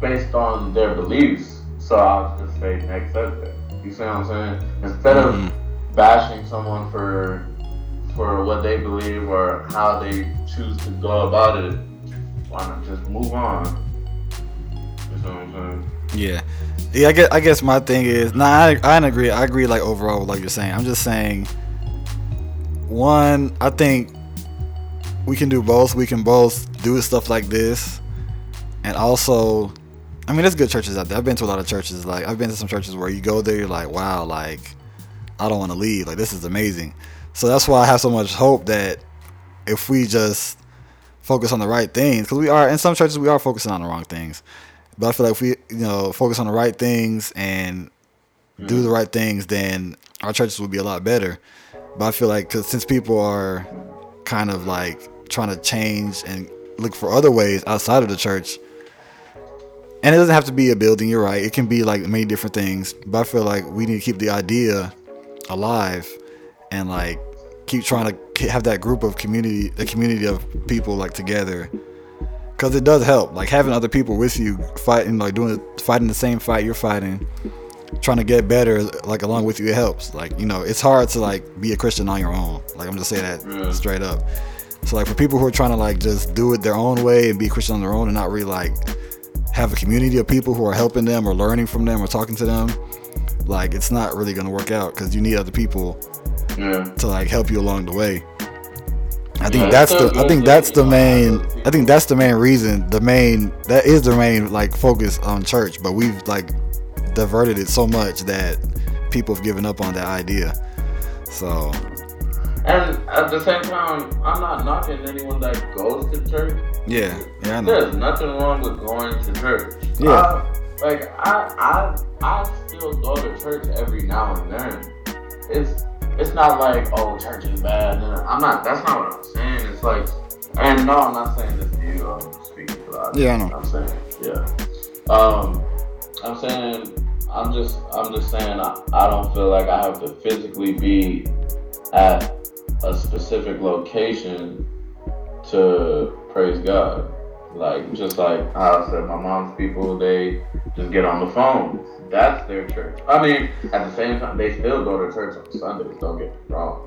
based on their beliefs. So I'll just say next subject. You see what I'm saying? Instead of Mhm. Bashing someone for for what they believe or how they choose to go about it, why not just move on? You know what I'm saying? Yeah, yeah. I guess I guess my thing is, nah, I I agree. I agree. Like overall, like you're saying, I'm just saying. One, I think we can do both. We can both do stuff like this, and also, I mean, there's good churches out there. I've been to a lot of churches. Like I've been to some churches where you go there, you're like, wow, like I don't want to leave. Like this is amazing. So that's why I have so much hope that if we just focus on the right things, because we are in some churches we are focusing on the wrong things. But I feel like if we, you know, focus on the right things and do mm-hmm. the right things, then our churches would be a lot better. But I feel like because since people are kind of like trying to change and look for other ways outside of the church, and it doesn't have to be a building. You're right. It can be like many different things. But I feel like we need to keep the idea alive and like keep trying to have that group of community, the community of people like together because it does help. Like having other people with you fighting, like doing fighting the same fight you're fighting, trying to get better, like along with you, it helps. Like you know, it's hard to like be a Christian on your own. Like I'm just saying that Yeah. straight up. So like for people who are trying to like just do it their own way and be a Christian on their own and not really like have a community of people who are helping them or learning from them or talking to them, like it's not really gonna work out because you need other people Yeah. to like help you along the way. I think Yeah, that's the I think that's the main I think that's the main reason the main that is the main like focus on church but we've like diverted it so much that people have given up on that idea so And at the same time, I'm not knocking anyone that goes to church. yeah yeah I know There's nothing wrong with going to church. Yeah. I- like I, I, I still go to church every now and then. It's, it's not like oh church is bad. I'm not. That's not what I'm saying. It's like, and no, I'm not saying this to you. I'm speaking for that. Yeah, I know. I'm saying, yeah. Um, I'm saying, I'm just, I'm just saying, I, I don't feel like I have to physically be at a specific location to praise God. Like just like I said, my mom's people they just get on the phone. That's their church. I mean, at the same time, they still go to church on Sundays. Don't get me wrong.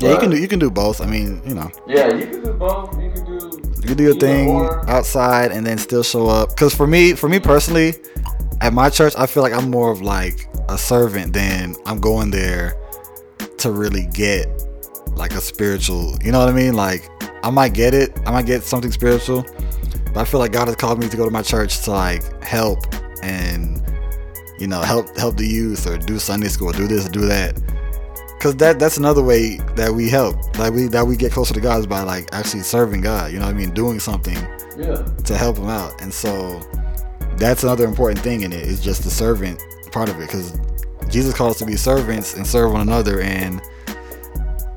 yeah you can do you can do both I mean you know Yeah, you can do both. You can do. you can do your thing or. outside and then still show up because for me for me personally at my church I feel like I'm more of like a servant than I'm going there to really get like a spiritual you know what I mean like I might get it I might get something spiritual but I feel like God has called me to go to my church to like help and you know help help the youth or do Sunday school do this do that. Because that that's another way that we help like we that we get closer to God is by like actually serving God you know what I mean? Doing something Yeah. to help him out. And so that's another important thing in it is just the servant part of it because Jesus calls us to be servants and serve one another and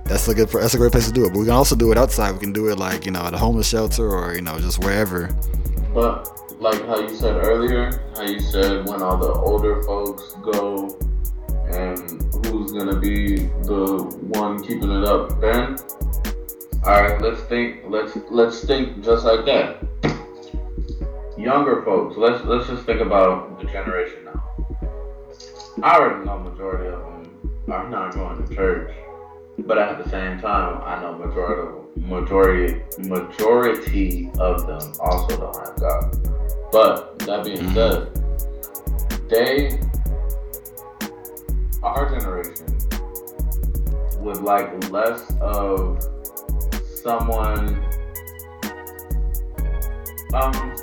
that's a good that's a great place to do it. But we can also do it outside. We can do it like you know at a homeless shelter or you know just wherever. But like how you said earlier, how you said when all the older folks go, and who's gonna be the one keeping it up then? All right, let's think. Let's let's think just like that. Younger folks. Let's let's just think about the generation now. I already know majority of them are not going to church, but at the same time, I know majority majority majority of them also don't have God. But that being Mhm. said, they our generation would like less of someone um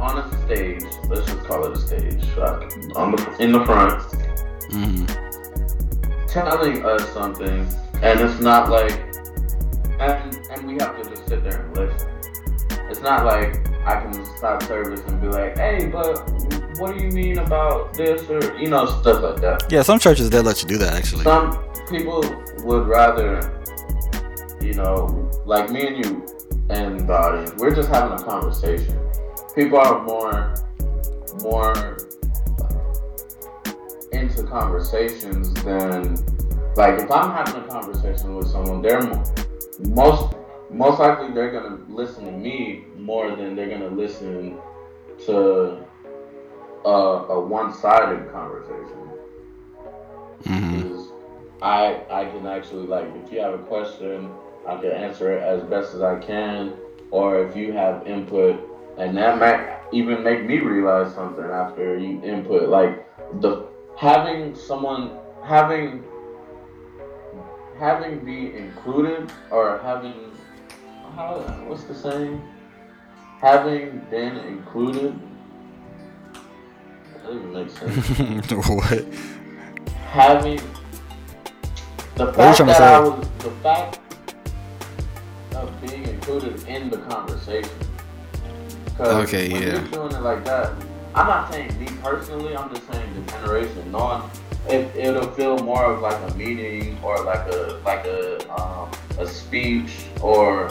on a stage, let's just call it a stage, like, on the in the front, mm-hmm. telling us something, and it's not like, and and we have to just sit there and listen. It's not like I can stop service and be like, hey, but what do you mean about this or you know stuff like that. yeah some churches they let you do that actually Some people would rather, you know, like me and you and the audience, we're just having a conversation. People are more, more into conversations than, like, if I'm having a conversation with someone, they're most, most likely they're gonna listen to me more than they're gonna listen to a, a one-sided conversation mm-hmm. I I can actually like if you have a question, I can answer it as best as I can, or if you have input, and that might even make me realize something after you input. Like the having someone having having be included or having how what's the saying? Having been included. That doesn't make sense. [laughs] what? having the fact that say? I was the fact of being included in the conversation. Okay, when yeah. You're doing it like that. I'm not saying me personally. I'm just saying the generation. Knowing it, it'll feel more of like a meeting or like a like a um, a speech or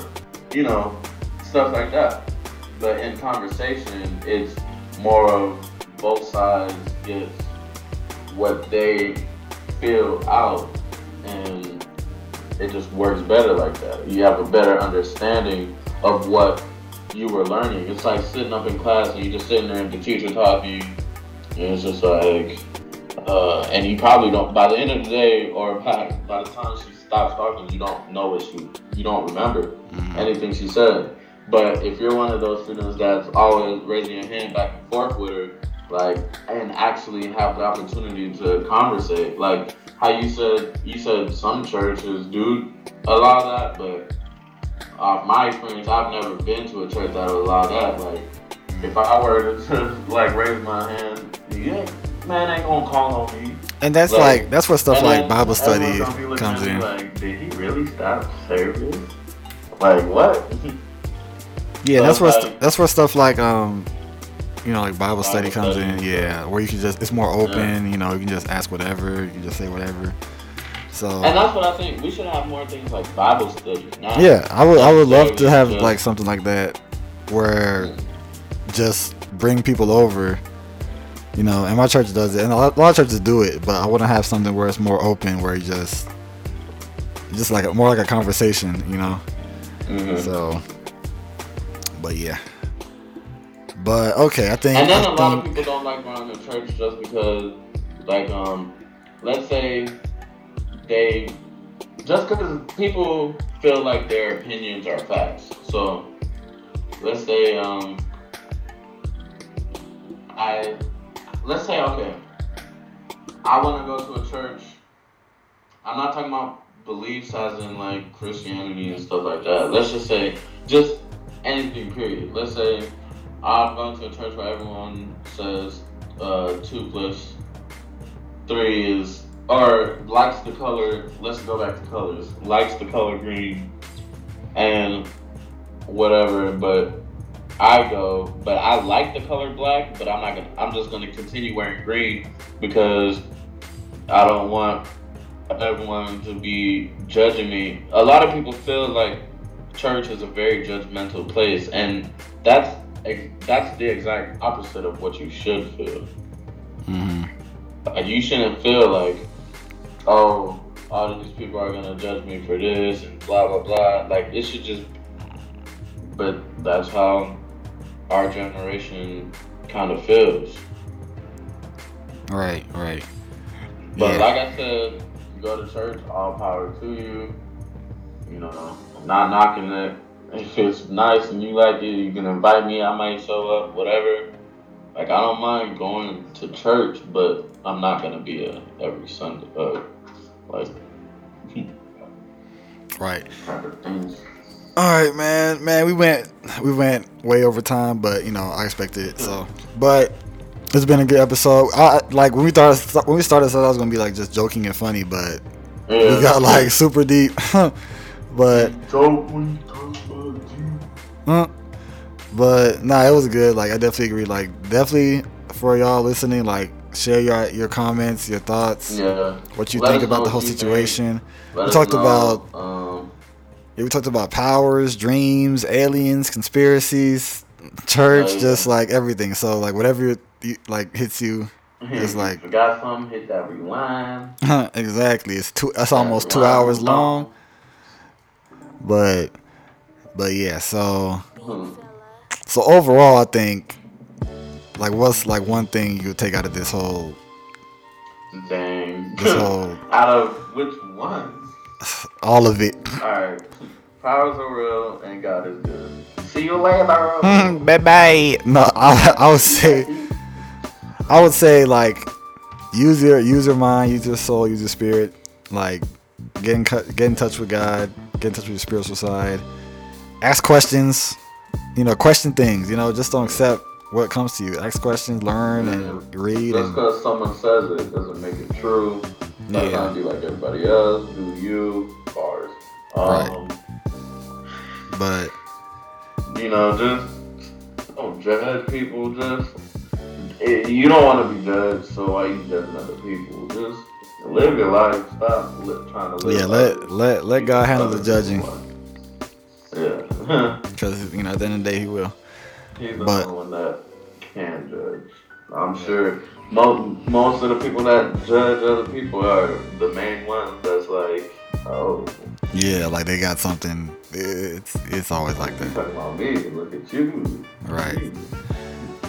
you know stuff like that. But in conversation, it's more of both sides get what they feel out and it just works better like that. You have a better understanding of what you were learning. It's like sitting up in class and you just sitting there and the teacher talking and it's just like uh, and you probably don't by the end of the day or by, by the time she stops talking you don't know what she you don't remember anything she said. But if you're one of those students that's always raising your hand back and forth with her, like, and actually have the opportunity to conversate, like how you said, you said some churches do allow that, but uh, my experience, I've never been to a church that would allow that. Like, if I were to [laughs] like raise my hand, yeah, man ain't gonna call on me. And that's Like, like that's where stuff like Bible study gonna be looking comes in. Like, did he really stop service? Like what? Yeah, that's where like- that's where stuff like um, you know, like Bible study Bible comes in. Yeah, where you can just it's more open. You know, you can just ask whatever. You can just say whatever. So And that's what I think. We should have more things like Bible study. Not yeah, I would I would love to have like something like that where just bring people over. You know, and my church does it, and a lot, a lot of churches do it. But I want to have something where it's more open, where you just, just like a, more like a conversation. You know. Mhm. So, but yeah. But okay, I think. And then I a lot of people don't like going to church just because, like, um, let's say they just because people feel like their opinions are facts. So, let's say um, I let's say okay, I want to go to a church. I'm not talking about beliefs as in like Christianity and stuff like that. Let's just say just anything. Period. Let's say I'm going to a church where everyone says uh, two plus three is or likes the color. Let's go back to colors. Likes the color green and whatever. But I go, but I like the color black. But I'm not gonna. I'm just gonna continue wearing green because I don't want everyone to be judging me. A lot of people feel like church is a very judgmental place, and that's that's the exact opposite of what you should feel. Mhm. You shouldn't feel like, oh, all of these people are gonna judge me for this and blah blah blah. Like it should just. But that's how our generation kind of feels. Right, right. But yeah. like I said, you go to church, all power to you. You know, I'm not knocking it. If it's nice and you like it, you can invite me. I might show up, whatever. Like I don't mind going to church, but I'm not gonna be a every Sunday. Uh, like [laughs] right. kind of things. All right, man. Man, we went we went way over time, but you know I expected it. So, but it's been a good episode. I like when we started when we started, I thought I was gonna be like just joking and funny, but Yeah. we got like super deep. [laughs] but Joke when you talk about you. but nah, it was good. Like I definitely agree. Like definitely for y'all listening, like share your your comments, your thoughts, Yeah. what you Let think about the whole what you think. situation. We talked know, about- um, Yeah, we talked about powers, dreams, aliens, conspiracies, church, Oh, just like everything. So like whatever you, like hits you. It's like- you forgot something, hit that rewind. [laughs] exactly. It's two. That's almost two hours long. But but yeah. So Hmm. so overall, I think like what's like one thing you take out of this whole Dang. this [laughs] whole Out of which ones? [sighs] all of it. Alright. Powers are real and God is good. See you later. bye bye. No, [laughs] I, I would say, I would say like, use your use your mind, use your soul, use your spirit. Like, get in cut, get in touch with God, get in touch with your spiritual side. Ask questions. You know, question things. You know, just don't accept what comes to you. Ask questions, learn, and read. Just because someone says it doesn't make it true. Stop Yeah. be like everybody else. Do you bars? Um, but You know, just don't judge people. Just eh, you don't want to be judged, so why you judging other people? Just live your life. Stop li- trying to live. yeah, let let let God handle the judging, Yeah, [laughs] because you know at the end of the day He will. he's the But- only one that can judge. I'm sure most most of the people that judge other people are the main ones. That's like, oh, Yeah, like they got something. It's it's always like that. talking about me? Look at you. Right.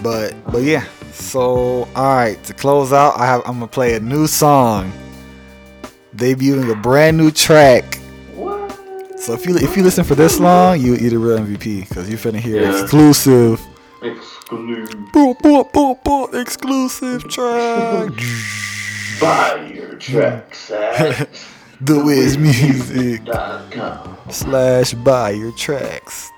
But but yeah. So all right, to close out, I have I'm gonna play a new song, debuting a brand new track. What? So if you if you listen for this long, you the real MVP because you're finna hear Yeah. exclusive, Exclude. boom, boom, boom, boom, exclusive track. Buy your tracks [laughs] at the Wiz Music dot com slash buy your tracks.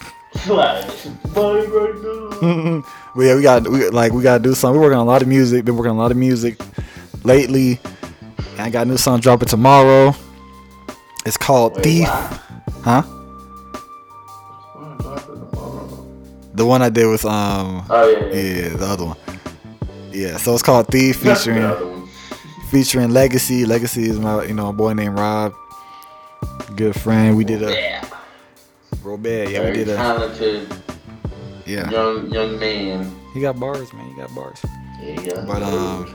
slash buy right now. [laughs] But yeah, we got we like we gotta do something. We're working on a lot of music. Been working on a lot of music lately. And I got a new song dropping tomorrow. It's called Wait, Thief. why? Huh? Why drop it tomorrow? The one I did with um Oh yeah, yeah. yeah, the other one. Yeah, so it's called Thief featuring. Featuring Legacy. Legacy is my you know a boy named Rob. Good friend. We did a Yeah. Robert. Yeah, Very we did a talented yeah. young young man. He got bars, man. He got bars. Yeah, got But, um,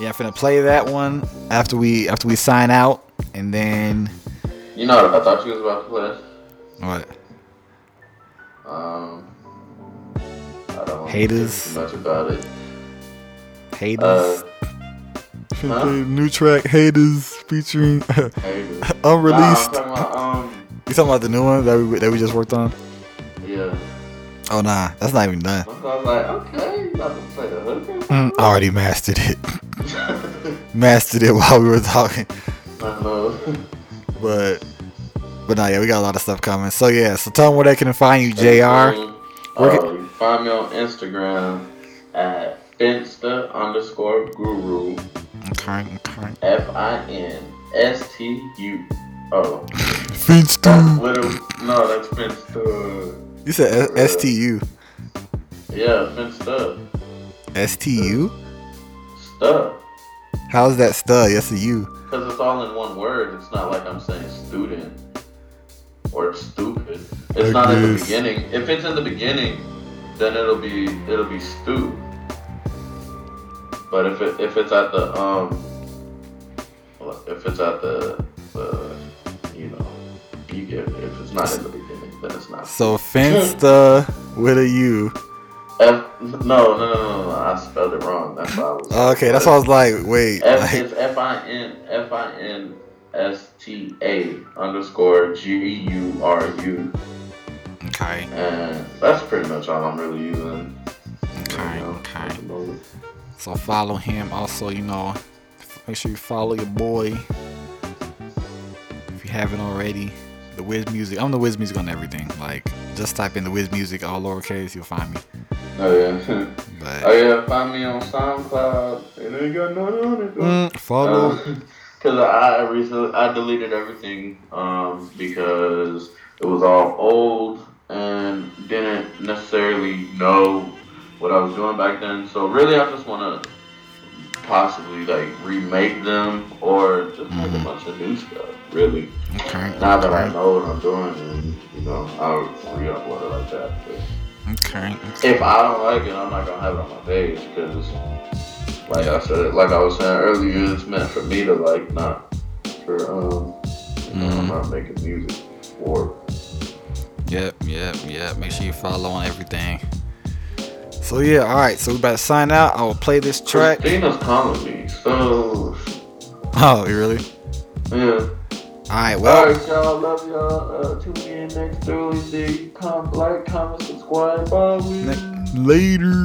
Yeah, I'm finna play that one after we after we sign out, and then you know what I thought you was about to play? what? Um, I don't Haters. much about it. Haters. Uh, huh? play new track Haters featuring haters. [laughs] unreleased. Nah, talking about, um, you talking about the new one that we that we just worked on? yeah. Oh nah, that's not even done. I was like, okay, you about to play the hooker? Mm, I already mastered it. [laughs] mastered it while we were talking. I know. But but nah, yeah, we got a lot of stuff coming. So yeah, so tell them where they can find you, Jay Aree Um, Where uh, can- you find me on Instagram at Finsta underscore guru. Okay, okay. F I N S T U. Oh, that's little. No, that's Finsta. You said S T U. Yeah, Finsta. S T U. Stuff. How's that stud? Yes, a U. Because it's all in one word. It's not like I'm saying student or stupid. It's not in the beginning. If it's in the beginning, then it'll be it'll be stu. But if it if it's at the um if it's at the the you know you get. If it's not in the beginning, then it's not. So Finsta [laughs] with a U. F no no no no no. I spelled it wrong. That's why I was. Okay, that's why I was like, wait. F Like, is F I N F I N S T A underscore G U R U, okay, and that's pretty much all I'm really using. okay, okay. At the moment. So follow him. Also, you know, make sure you follow your boy if you haven't already. The Wiz Music. I'm the Wiz Music on everything. Like, just type in the Wiz Music, all lowercase, you'll find me. Oh yeah, [laughs] oh yeah. Find me on SoundCloud. It ain't got nothing on it. though. mm, follow. [laughs] Because I recently I deleted everything um, because it was all old and didn't necessarily know what I was doing back then. So really, I just want to possibly like remake them or just make a Mhm. bunch of new stuff. Really, Okay. now that I know what I'm doing, and you know, I'll re-upload it like that. But Okay. okay. if I don't like it, I'm not gonna have it on my page because, like I said, like I was saying earlier, it's meant for me to like, not for um. You know, I'm Mhm. not making music for. Yep, yep, yep. Make sure you follow on everything. So yeah, all right. So we about to sign out. I will play this track. Christina's me, so Oh, you really? yeah. All right, well. All right, y'all. Love y'all. Uh, tune in next Thursday. Come like, comment, subscribe. Bye. Later.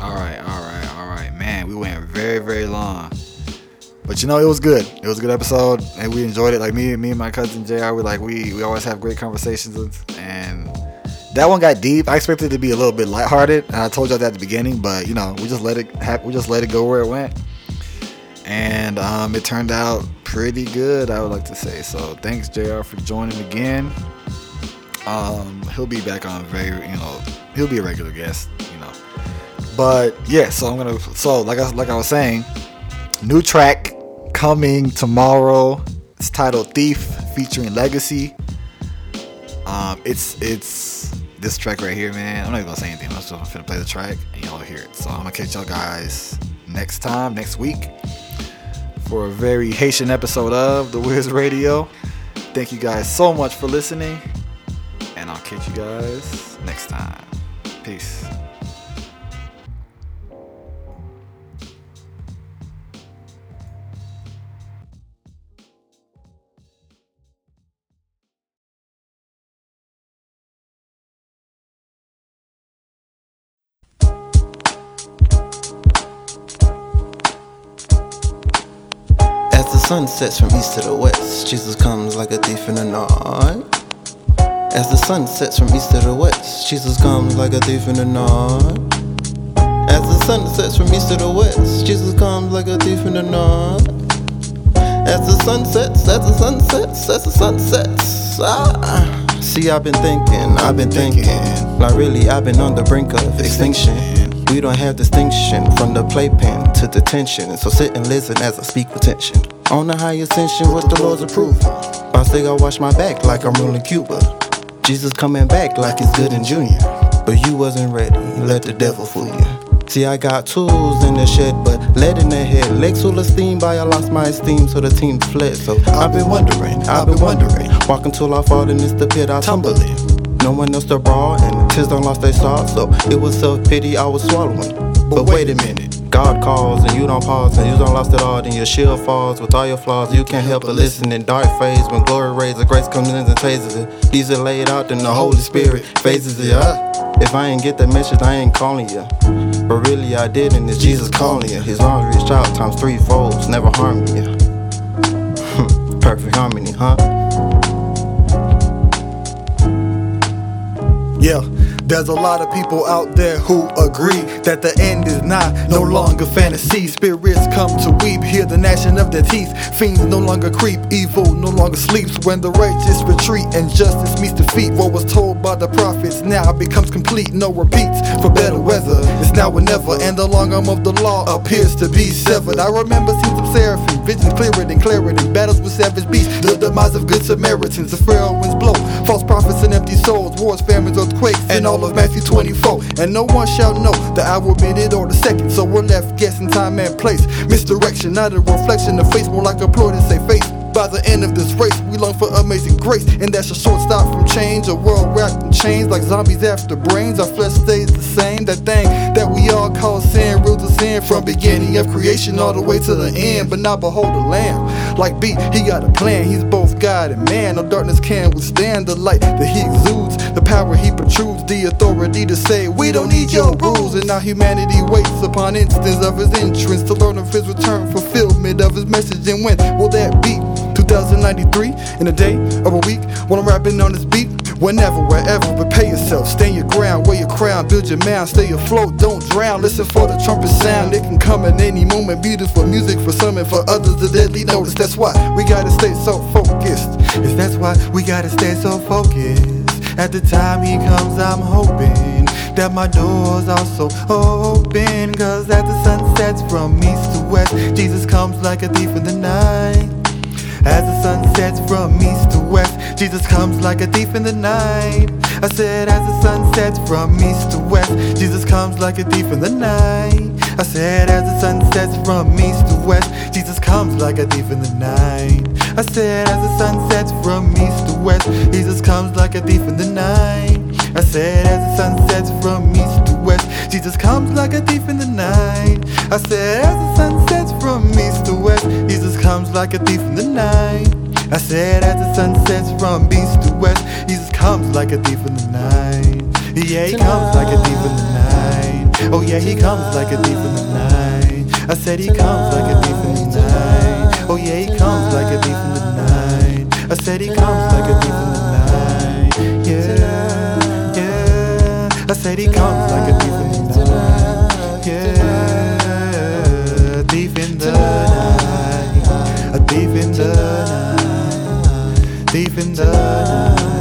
All right, all right, all right, man. We went very, very long, but you know it was good. It was a good episode, and we enjoyed it. Like me, me and my cousin Jay Aree We like we we always have great conversations, and that one got deep. I expected it to be a little bit lighthearted, and I told y'all that at the beginning, but you know we just let it ha- we just let it go where it went, and um, it turned out pretty good. I would like to say so. Thanks Jay Aree for joining again. Um, he'll be back on very, you know, he'll be a regular guest, you know. But yeah, so I'm gonna, so like I like I was saying, new track coming tomorrow. It's titled Thief, featuring Legacy. Um, it's it's this track right here, man. I'm not even gonna say anything. I'm just gonna play the track and y'all hear it. So I'm gonna catch y'all guys next time, next week, for a very Haitian episode of The Wiz Radio. Thank you guys so much for listening and I'll catch you guys next time. Peace. Sun sets from east to the west, Jesus comes like a thief in the night. As the sun sets from east to the west, Jesus comes like a thief in the night. As the sun sets from east to the west, Jesus comes like a thief in the night. As the sun sets, as the sun sets, as the sun sets. Ah. See, I've been thinking, I've been thinking. Like, really, I've been on the brink of extinction. We don't have distinction from the playpen to detention. So sit and listen as I speak with tension. On the high ascension with the Lord's approval. I say I wash my back like I'm ruling Cuba. Jesus coming back like it's good in junior. But you wasn't ready, let the devil fool you. See, I got tools in the shed, but lead in the head. Legs full of steam, but I lost my esteem, so the team fled. So I've been wondering, I've been wondering. Walking till I fall, and it's the pit I tumble in. No one else to brawl, and tears don't lost their salt, so it was self pity I was swallowing. But wait a minute. God calls and you don't pause and you don't lost it all, then your shield falls with all your flaws. You can't help but listen in dark phase when glory rays of grace comes in and tases it. These are laid out, then the Holy Spirit phases it up. If I ain't get that message, I ain't calling you. But really, I did, and it's Jesus calling you. His arms reached out times three folds, never harming you. [laughs] Perfect harmony, huh? Yeah, there's a lot of people out there who agree that the end is nigh, no longer fantasy. Spirits come to weep, hear the gnashing of their teeth. Fiends no longer creep, evil no longer sleeps. When the righteous retreat and justice meets defeat, what was told by the prophets now becomes complete. No repeats for better weather. It's now or never, and the long arm of the law appears to be severed. I remember seeing some seraphim, visions clearer than clearer battles with savage beasts. The demise of good Samaritans, the frail winds blow. False prophets and empty souls, wars, famines, earthquakes, and all of Matthew 24. And no one shall know the hour, minute, or the second. So we're left guessing time and place. Misdirection, not a reflection of face, more like a ploy to say face. By the end of this race, we long for amazing grace, and that's a short stop from change. A world wrapped in chains, like zombies after brains. Our flesh stays the same. That thing that we all call sin, rules of sin from beginning of creation all the way to the end. But now behold the Lamb, like B, he got a plan. He's both God and man. No darkness can withstand the light that he exudes, the power he protrudes, the authority to say we don't need your rules. And now humanity waits upon instance of his entrance to learn of his return, fulfillment of his message. And when will that be? 2093 in a day or a week when I'm rapping on this beat. Whenever, wherever, prepare yourself. Stand your ground, wear your crown, build your mound, stay afloat, don't drown. Listen for the trumpet sound, it can come at any moment. Beautiful music for some and for others, the deadly notice. That's why we gotta stay so focused. Yes, that's why we gotta stay so focused. At the time he comes, I'm hoping that my doors are so open. Cause as the sun sets from east to west, Jesus comes like a thief in the night. As the sun sets from east to west, Jesus comes like a thief in the night. I said, as the sun sets from east to west, Jesus comes like a thief in the night. I said, as the sun sets from east to west, Jesus comes like a thief in the night. I said, as the sun sets from east to west, Jesus comes like a thief in the night. I said, as the sun sets from east to west, Jesus comes like a thief in the night. I said, as the sun sets from east to west, Jesus comes like a thief in the night. I said as the sun sets from east to west, Jesus comes like a thief in the night. Yeah, he comes like a thief in the night. Oh yeah, he comes like a thief in the night. I said he comes like a thief in the night. Oh yeah, he comes like a thief in the night. I said he comes like a thief in the night. Yeah, yeah. I said he comes like a deep in the night.